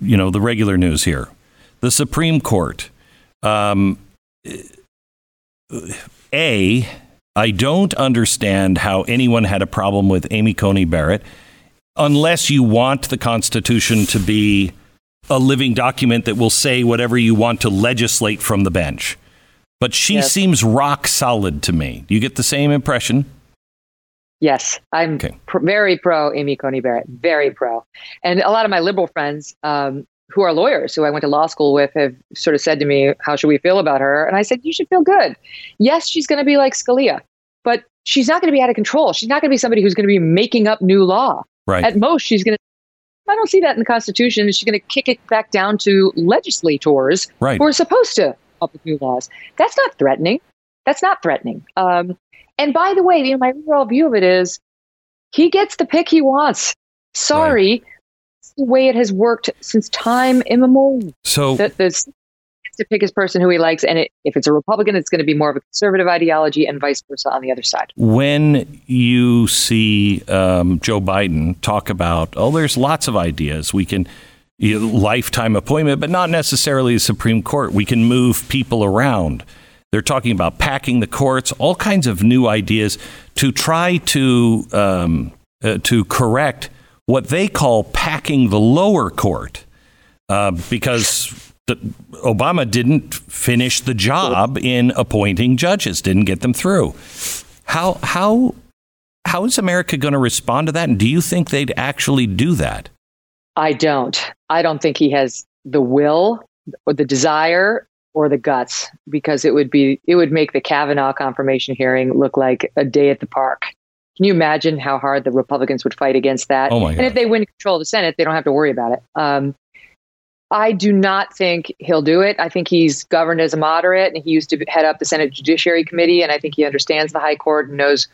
you know the regular news here. The Supreme Court. Um, a, I don't understand how anyone had a problem with Amy Coney Barrett, unless you want the Constitution to be a living document that will say whatever you want to legislate from the bench. But she Yes. seems rock solid to me. Do you get the same impression? Yes, I'm Okay. pr- very pro Amy Coney Barrett, very pro. And a lot of my liberal friends um, who are lawyers, who I went to law school with, have sort of said to me, How should we feel about her? And I said, You should feel good. Yes, she's going to be like Scalia, but she's not going to be out of control. She's not going to be somebody who's going to be making up new law. Right. At most, she's going to. I don't see that in the Constitution. She's going to kick it back down to legislators Right. who are supposed to up with new laws. That's not threatening. That's not threatening. Um, and by the way, you know, my overall view of it is he gets the pick he wants. Sorry, it's the way it has worked since time immemorial. So The, the to pick his person who he likes, and it, if it's a Republican, it's going to be more of a conservative ideology, and vice versa on the other side. when you see um, Joe Biden talk about, oh, there's lots of ideas we can lifetime appointment, but not necessarily the Supreme Court. We can move people around. They're talking about packing the courts, all kinds of new ideas to try to um, uh, to correct what they call packing the lower court, uh, because the, Obama didn't finish the job in appointing judges, didn't get them through. How how how is America going to respond to that? And do you think they'd actually do that? I don't. I don't think he has the will or the desire or the guts because it would be it would make the Kavanaugh confirmation hearing look like a day at the park. Can you imagine how hard the Republicans would fight against that? Oh my God. And if they win control of the Senate, they don't have to worry about it. Um, I do not think he'll do it. I think he's governed as a moderate, and he used to head up the Senate Judiciary Committee, and I think he understands the High Court and knows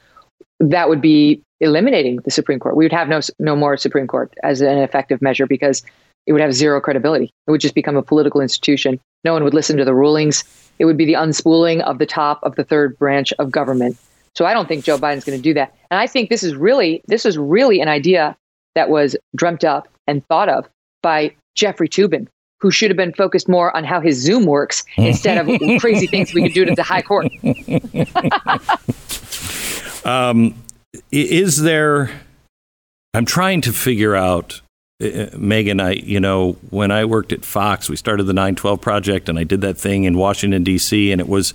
that would be eliminating the Supreme Court. We would have no no more Supreme Court as an effective measure because it would have zero credibility. It would just become a political institution. No one would listen to the rulings. It would be the unspooling of the top of the third branch of government. So I don't think Joe Biden's going to do that. And I think this is really this is really an idea that was dreamt up and thought of by Jeffrey Toobin, who should have been focused more on how his Zoom works *laughs* instead of crazy things we could do to the high court. *laughs* um, is there? I'm trying to figure out, uh, Megyn. I, you know, when I worked at Fox, we started the 912 project, and I did that thing in Washington D.C., and it was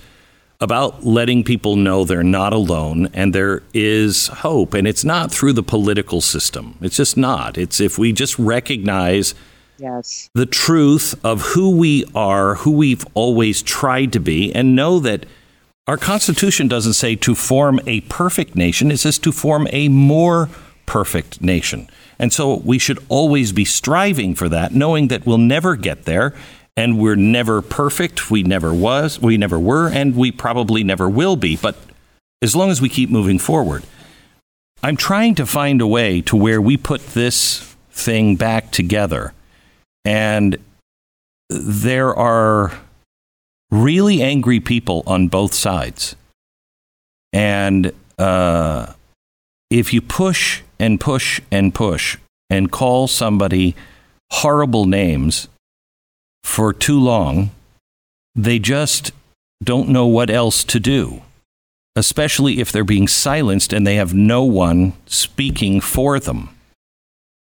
about letting people know they're not alone and there is hope. And it's not through the political system. It's just not. It's if we just recognize yes. the truth of who we are, who we've always tried to be, and know that our Constitution doesn't say to form a perfect nation, it says to form a more perfect nation. And so we should always be striving for that, knowing that we'll never get there and we're never perfect. We never was, we never were, and we probably never will be. But as long as we keep moving forward, I'm trying to find a way to where we put this thing back together and there are really angry people on both sides. And uh, if you push and push and push and call somebody horrible names for too long, they just don't know what else to do, especially if they're being silenced and they have no one speaking for them.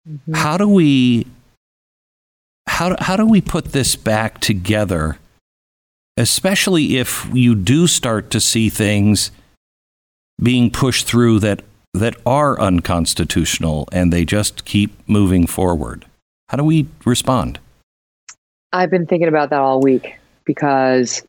Mm-hmm. How do we how, how do we put this back together, especially if you do start to see things being pushed through that, that are unconstitutional and they just keep moving forward? How do we respond? I've been thinking about that all week because,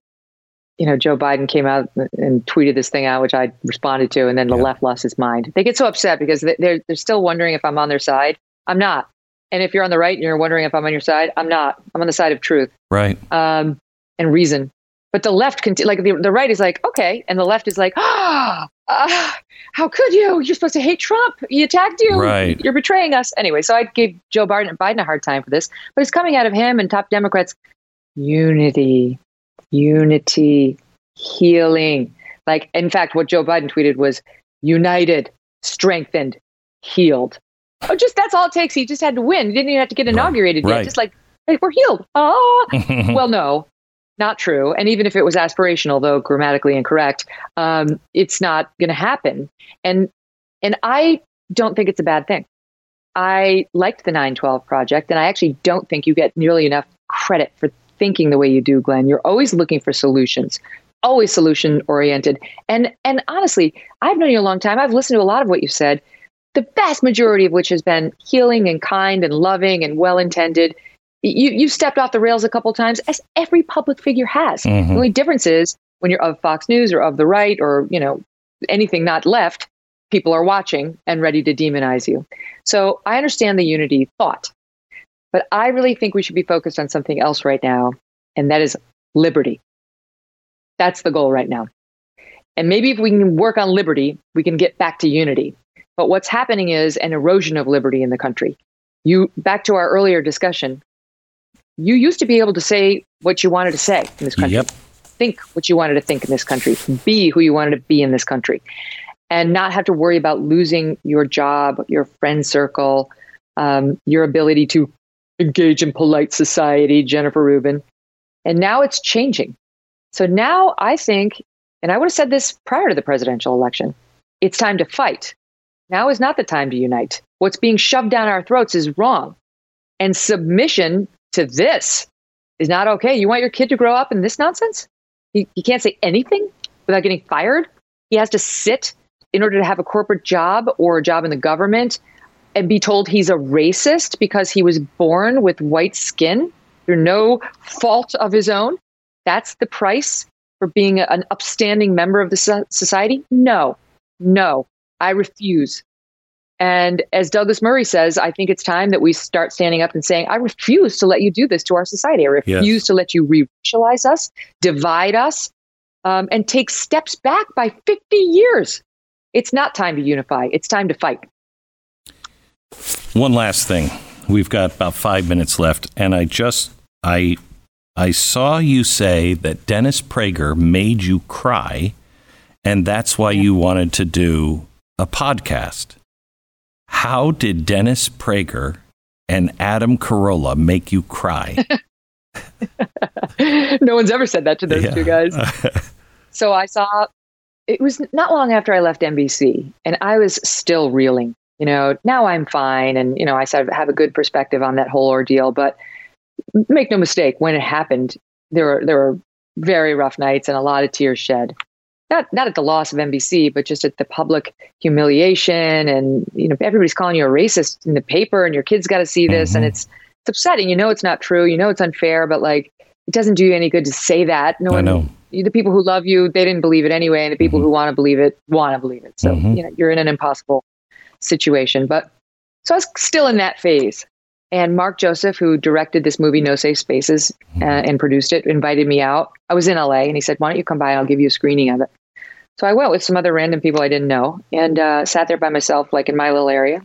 you know, Joe Biden came out and tweeted this thing out, which I responded to, and then the yeah. left lost his mind. They get so upset because they're, they're still wondering if I'm on their side. I'm not. And if you're on the right and you're wondering if I'm on your side, I'm not. I'm on the side of truth. Right. Um, and reason. But the left, conti- like the, the right is like, okay. And the left is like, *gasps* ah, uh, how could you? You're supposed to hate Trump. He attacked you. Right. You're betraying us. Anyway, so I gave Joe Biden, Biden a hard time for this, but it's coming out of him and top Democrats. Unity, unity, healing. Like, in fact, what Joe Biden tweeted was united, strengthened, healed. Oh, just that's all it takes. He just had to win. He didn't even have to get inaugurated right. yet. Just like, hey, we're healed. Oh, *laughs* well, no, not true. And even if it was aspirational, though grammatically incorrect, um, it's not going to happen. And and I don't think it's a bad thing. I liked the 912 project, and I actually don't think you get nearly enough credit for thinking the way you do, Glenn. You're always looking for solutions, always solution oriented. And and honestly, I've known you a long time. I've listened to a lot of what you've said the vast majority of which has been healing and kind and loving and well intended. You you stepped off the rails a couple times, as every public figure has. Mm-hmm. The only difference is when you're of Fox News or of the right or you know anything not left, people are watching and ready to demonize you. So I understand the unity thought, but I really think we should be focused on something else right now, and that is liberty. That's the goal right now. And maybe if we can work on liberty, we can get back to unity. But what's happening is an erosion of liberty in the country. You back to our earlier discussion. You used to be able to say what you wanted to say in this country. Yep. Think what you wanted to think in this country. Be who you wanted to be in this country. And not have to worry about losing your job, your friend circle, um, your ability to engage in polite society, Jennifer Rubin. And now it's changing. So now I think, and I would have said this prior to the presidential election, it's time to fight. Now is not the time to unite. What's being shoved down our throats is wrong. And submission to this is not okay. You want your kid to grow up in this nonsense? He, he can't say anything without getting fired. He has to sit in order to have a corporate job or a job in the government and be told he's a racist because he was born with white skin through no fault of his own. That's the price for being an upstanding member of the society? No, no, I refuse. And as Douglas Murray says, I think it's time that we start standing up and saying, I refuse to let you do this to our society. I refuse yes. to let you racialize us, divide us, um, and take steps back by 50 years. It's not time to unify, it's time to fight. One last thing. We've got about five minutes left, and I just I I saw you say that Dennis Prager made you cry, and that's why you wanted to do a podcast. How did Dennis Prager and Adam Carolla make you cry? *laughs* no one's ever said that to those yeah. two guys. *laughs* so I saw it was not long after I left NBC, and I was still reeling. You know, now I'm fine, and you know, I sort of have a good perspective on that whole ordeal. But make no mistake, when it happened, there were there were very rough nights and a lot of tears shed. Not not at the loss of NBC, but just at the public humiliation, and you know, everybody's calling you a racist in the paper, and your kids got to see this, mm-hmm. and it's it's upsetting. You know, it's not true. You know, it's unfair, but like, it doesn't do you any good to say that. No I one, know the people who love you, they didn't believe it anyway, and the people mm-hmm. who want to believe it want to believe it. So mm-hmm. you know you're in an impossible situation. But so I was still in that phase. And Mark Joseph, who directed this movie No Safe Spaces uh, and produced it, invited me out. I was in LA, and he said, "Why don't you come by? I'll give you a screening of it." So I went with some other random people I didn't know, and uh, sat there by myself, like in my little area.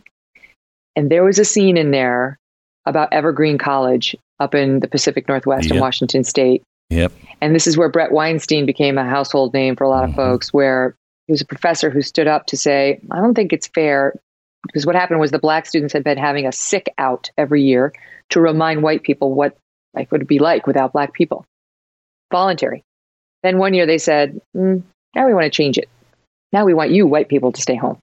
And there was a scene in there about Evergreen College up in the Pacific Northwest yep. in Washington State, Yep. And this is where Bret Weinstein became a household name for a lot of mm-hmm. folks, where he was a professor who stood up to say, I don't think it's fair. Because what happened was the black students had been having a sick out every year to remind white people what life would be like without black people. Voluntary. Then one year they said, mm, now we want to change it. Now we want you, white people, to stay home.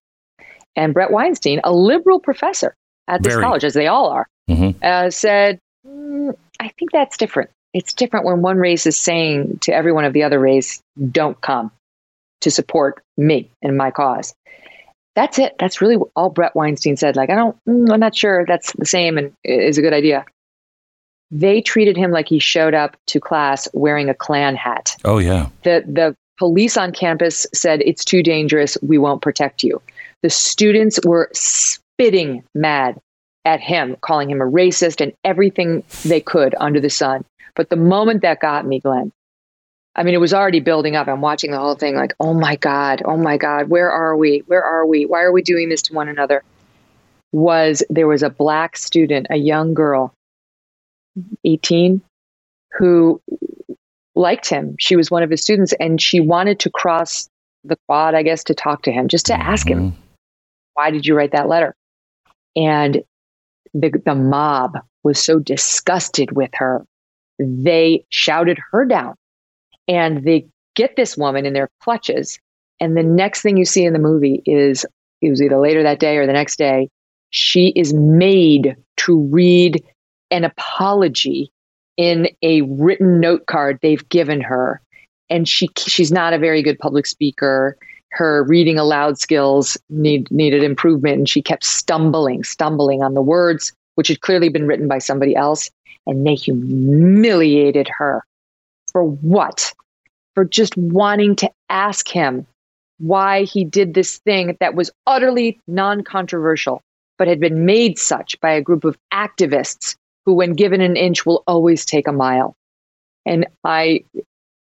And Bret Weinstein, a liberal professor at this Very. college, as they all are, mm-hmm. uh, said, mm, I think that's different it's different when one race is saying to everyone of the other race, don't come to support me and my cause. That's it. That's really all Bret Weinstein said. Like, I don't, mm, I'm not sure that's the same and is a good idea. They treated him like he showed up to class wearing a Klan hat. Oh, yeah. The, the police on campus said, it's too dangerous. We won't protect you. The students were spitting mad at him, calling him a racist and everything they could under the sun. But the moment that got me, Glenn, I mean, it was already building up. I'm watching the whole thing like, oh my God, oh my God, where are we? Where are we? Why are we doing this to one another? Was there was a black student, a young girl, 18, who liked him. She was one of his students and she wanted to cross the quad, I guess, to talk to him, just to ask him, mm-hmm. why did you write that letter? And the, the mob was so disgusted with her they shouted her down and they get this woman in their clutches. And the next thing you see in the movie is it was either later that day or the next day, she is made to read an apology in a written note card they've given her. And she she's not a very good public speaker. Her reading aloud skills need, needed improvement, and she kept stumbling, stumbling on the words, which had clearly been written by somebody else and they humiliated her. For what? For just wanting to ask him why he did this thing that was utterly non controversial, but had been made such by a group of activists who, when given an inch, will always take a mile. And I,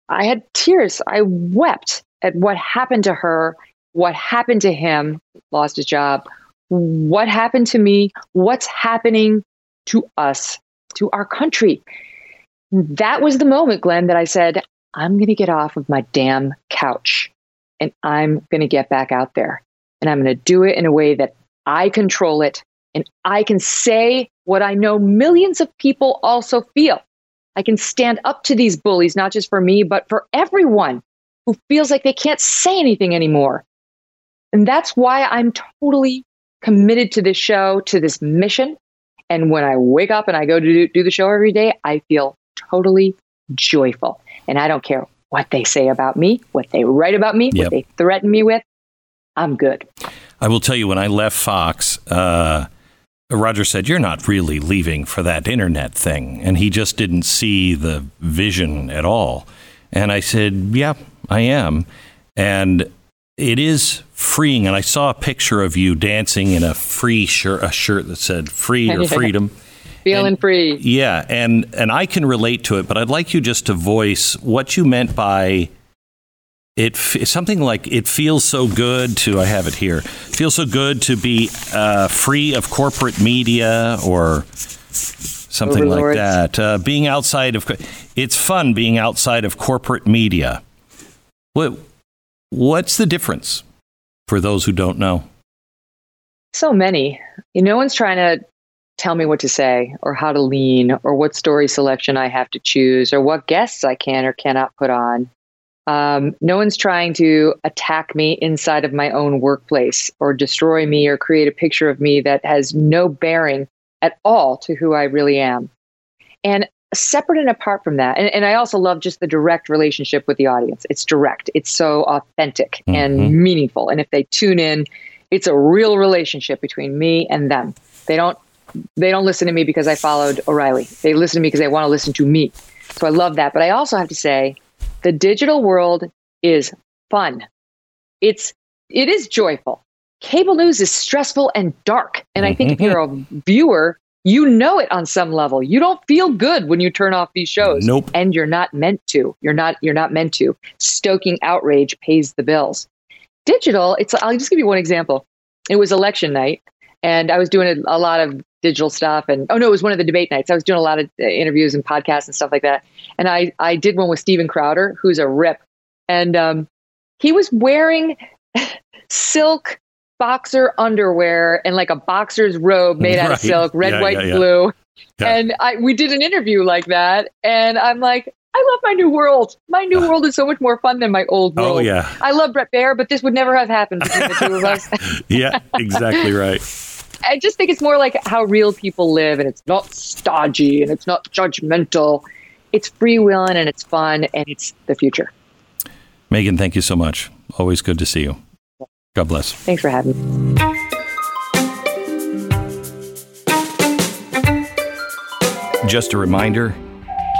I had tears. I wept at what happened to her, what happened to him, lost his job, what happened to me, what's happening to us to our country. That was the moment, Glenn, that I said, I'm going to get off of my damn couch and I'm going to get back out there. And I'm going to do it in a way that I control it And I can say what I know millions of people also feel. I can stand up to these bullies, not just for me, but for everyone who feels like they can't say anything anymore. And that's why I'm totally committed to this show, to this mission. And when I wake up and I go to do, the show every day, I feel totally joyful. And I don't care what they say about me, what they write about me, yep. what they threaten me with. I'm good. I will tell you, when I left Fox, uh, Roger said, You're not really leaving for that internet thing. And he just didn't see the vision at all. And I said, Yeah, I am. And it is freeing. And I saw a picture of you dancing in a free shirt, a shirt that said free or *laughs* freedom. Feeling and, free. Yeah. And, and I can relate to it, but I'd like you just to voice what you meant by it something like it feels so good to I have it here. Feels so good to be uh, free of corporate media or something Overlords. like that. Uh, being outside of it's fun being outside of corporate media. What what's the difference for those who don't know? So many. you No one's trying to tell me what to say or how to lean or what story selection I have to choose or what guests I can or cannot put on. Um, no one's trying to attack me inside of my own workplace or destroy me or create a picture of me that has no bearing at all to who I really am. And separate and apart from that, and, and I also love just the direct relationship with the audience. It's direct, it's so authentic mm-hmm. and meaningful. And if they tune in, it's a real relationship between me and them. They don't they don't listen to me because I followed O'Reilly. They listen to me because they want to listen to me. So I love that. But I also have to say the digital world is fun. It's it is joyful. Cable news is stressful and dark. And I think if you're a mm-hmm. *laughs* viewer, you know it on some level. You don't feel good when you turn off these shows. Nope. And you're not meant to. You're not you're not meant to. Stoking outrage pays the bills. Digital, it's I'll just give you one example. It was election night and I was doing a, a lot of digital stuff and oh no it was one of the debate nights. I was doing a lot of uh, interviews and podcasts and stuff like that. And i i did one with steven crowder who's a rip. And um, he was wearing *laughs* silk boxer underwear and like a boxer's robe made out right. of silk red yeah, white yeah, yeah. blue. And i we did an interview like that. And i'm like I love my new world. My new world is so much more fun than my old oh, world. Oh yeah. I love Bret Baier, but this would never have happened between the two of us. *laughs* *laughs* yeah, exactly right. I just think it's more like how real people live, and it's not stodgy and it's not judgmental. It's free freewheeling and it's fun and it's the future. Megyn, thank you so much. Always good to see you. God bless. Thanks for having me. Just a reminder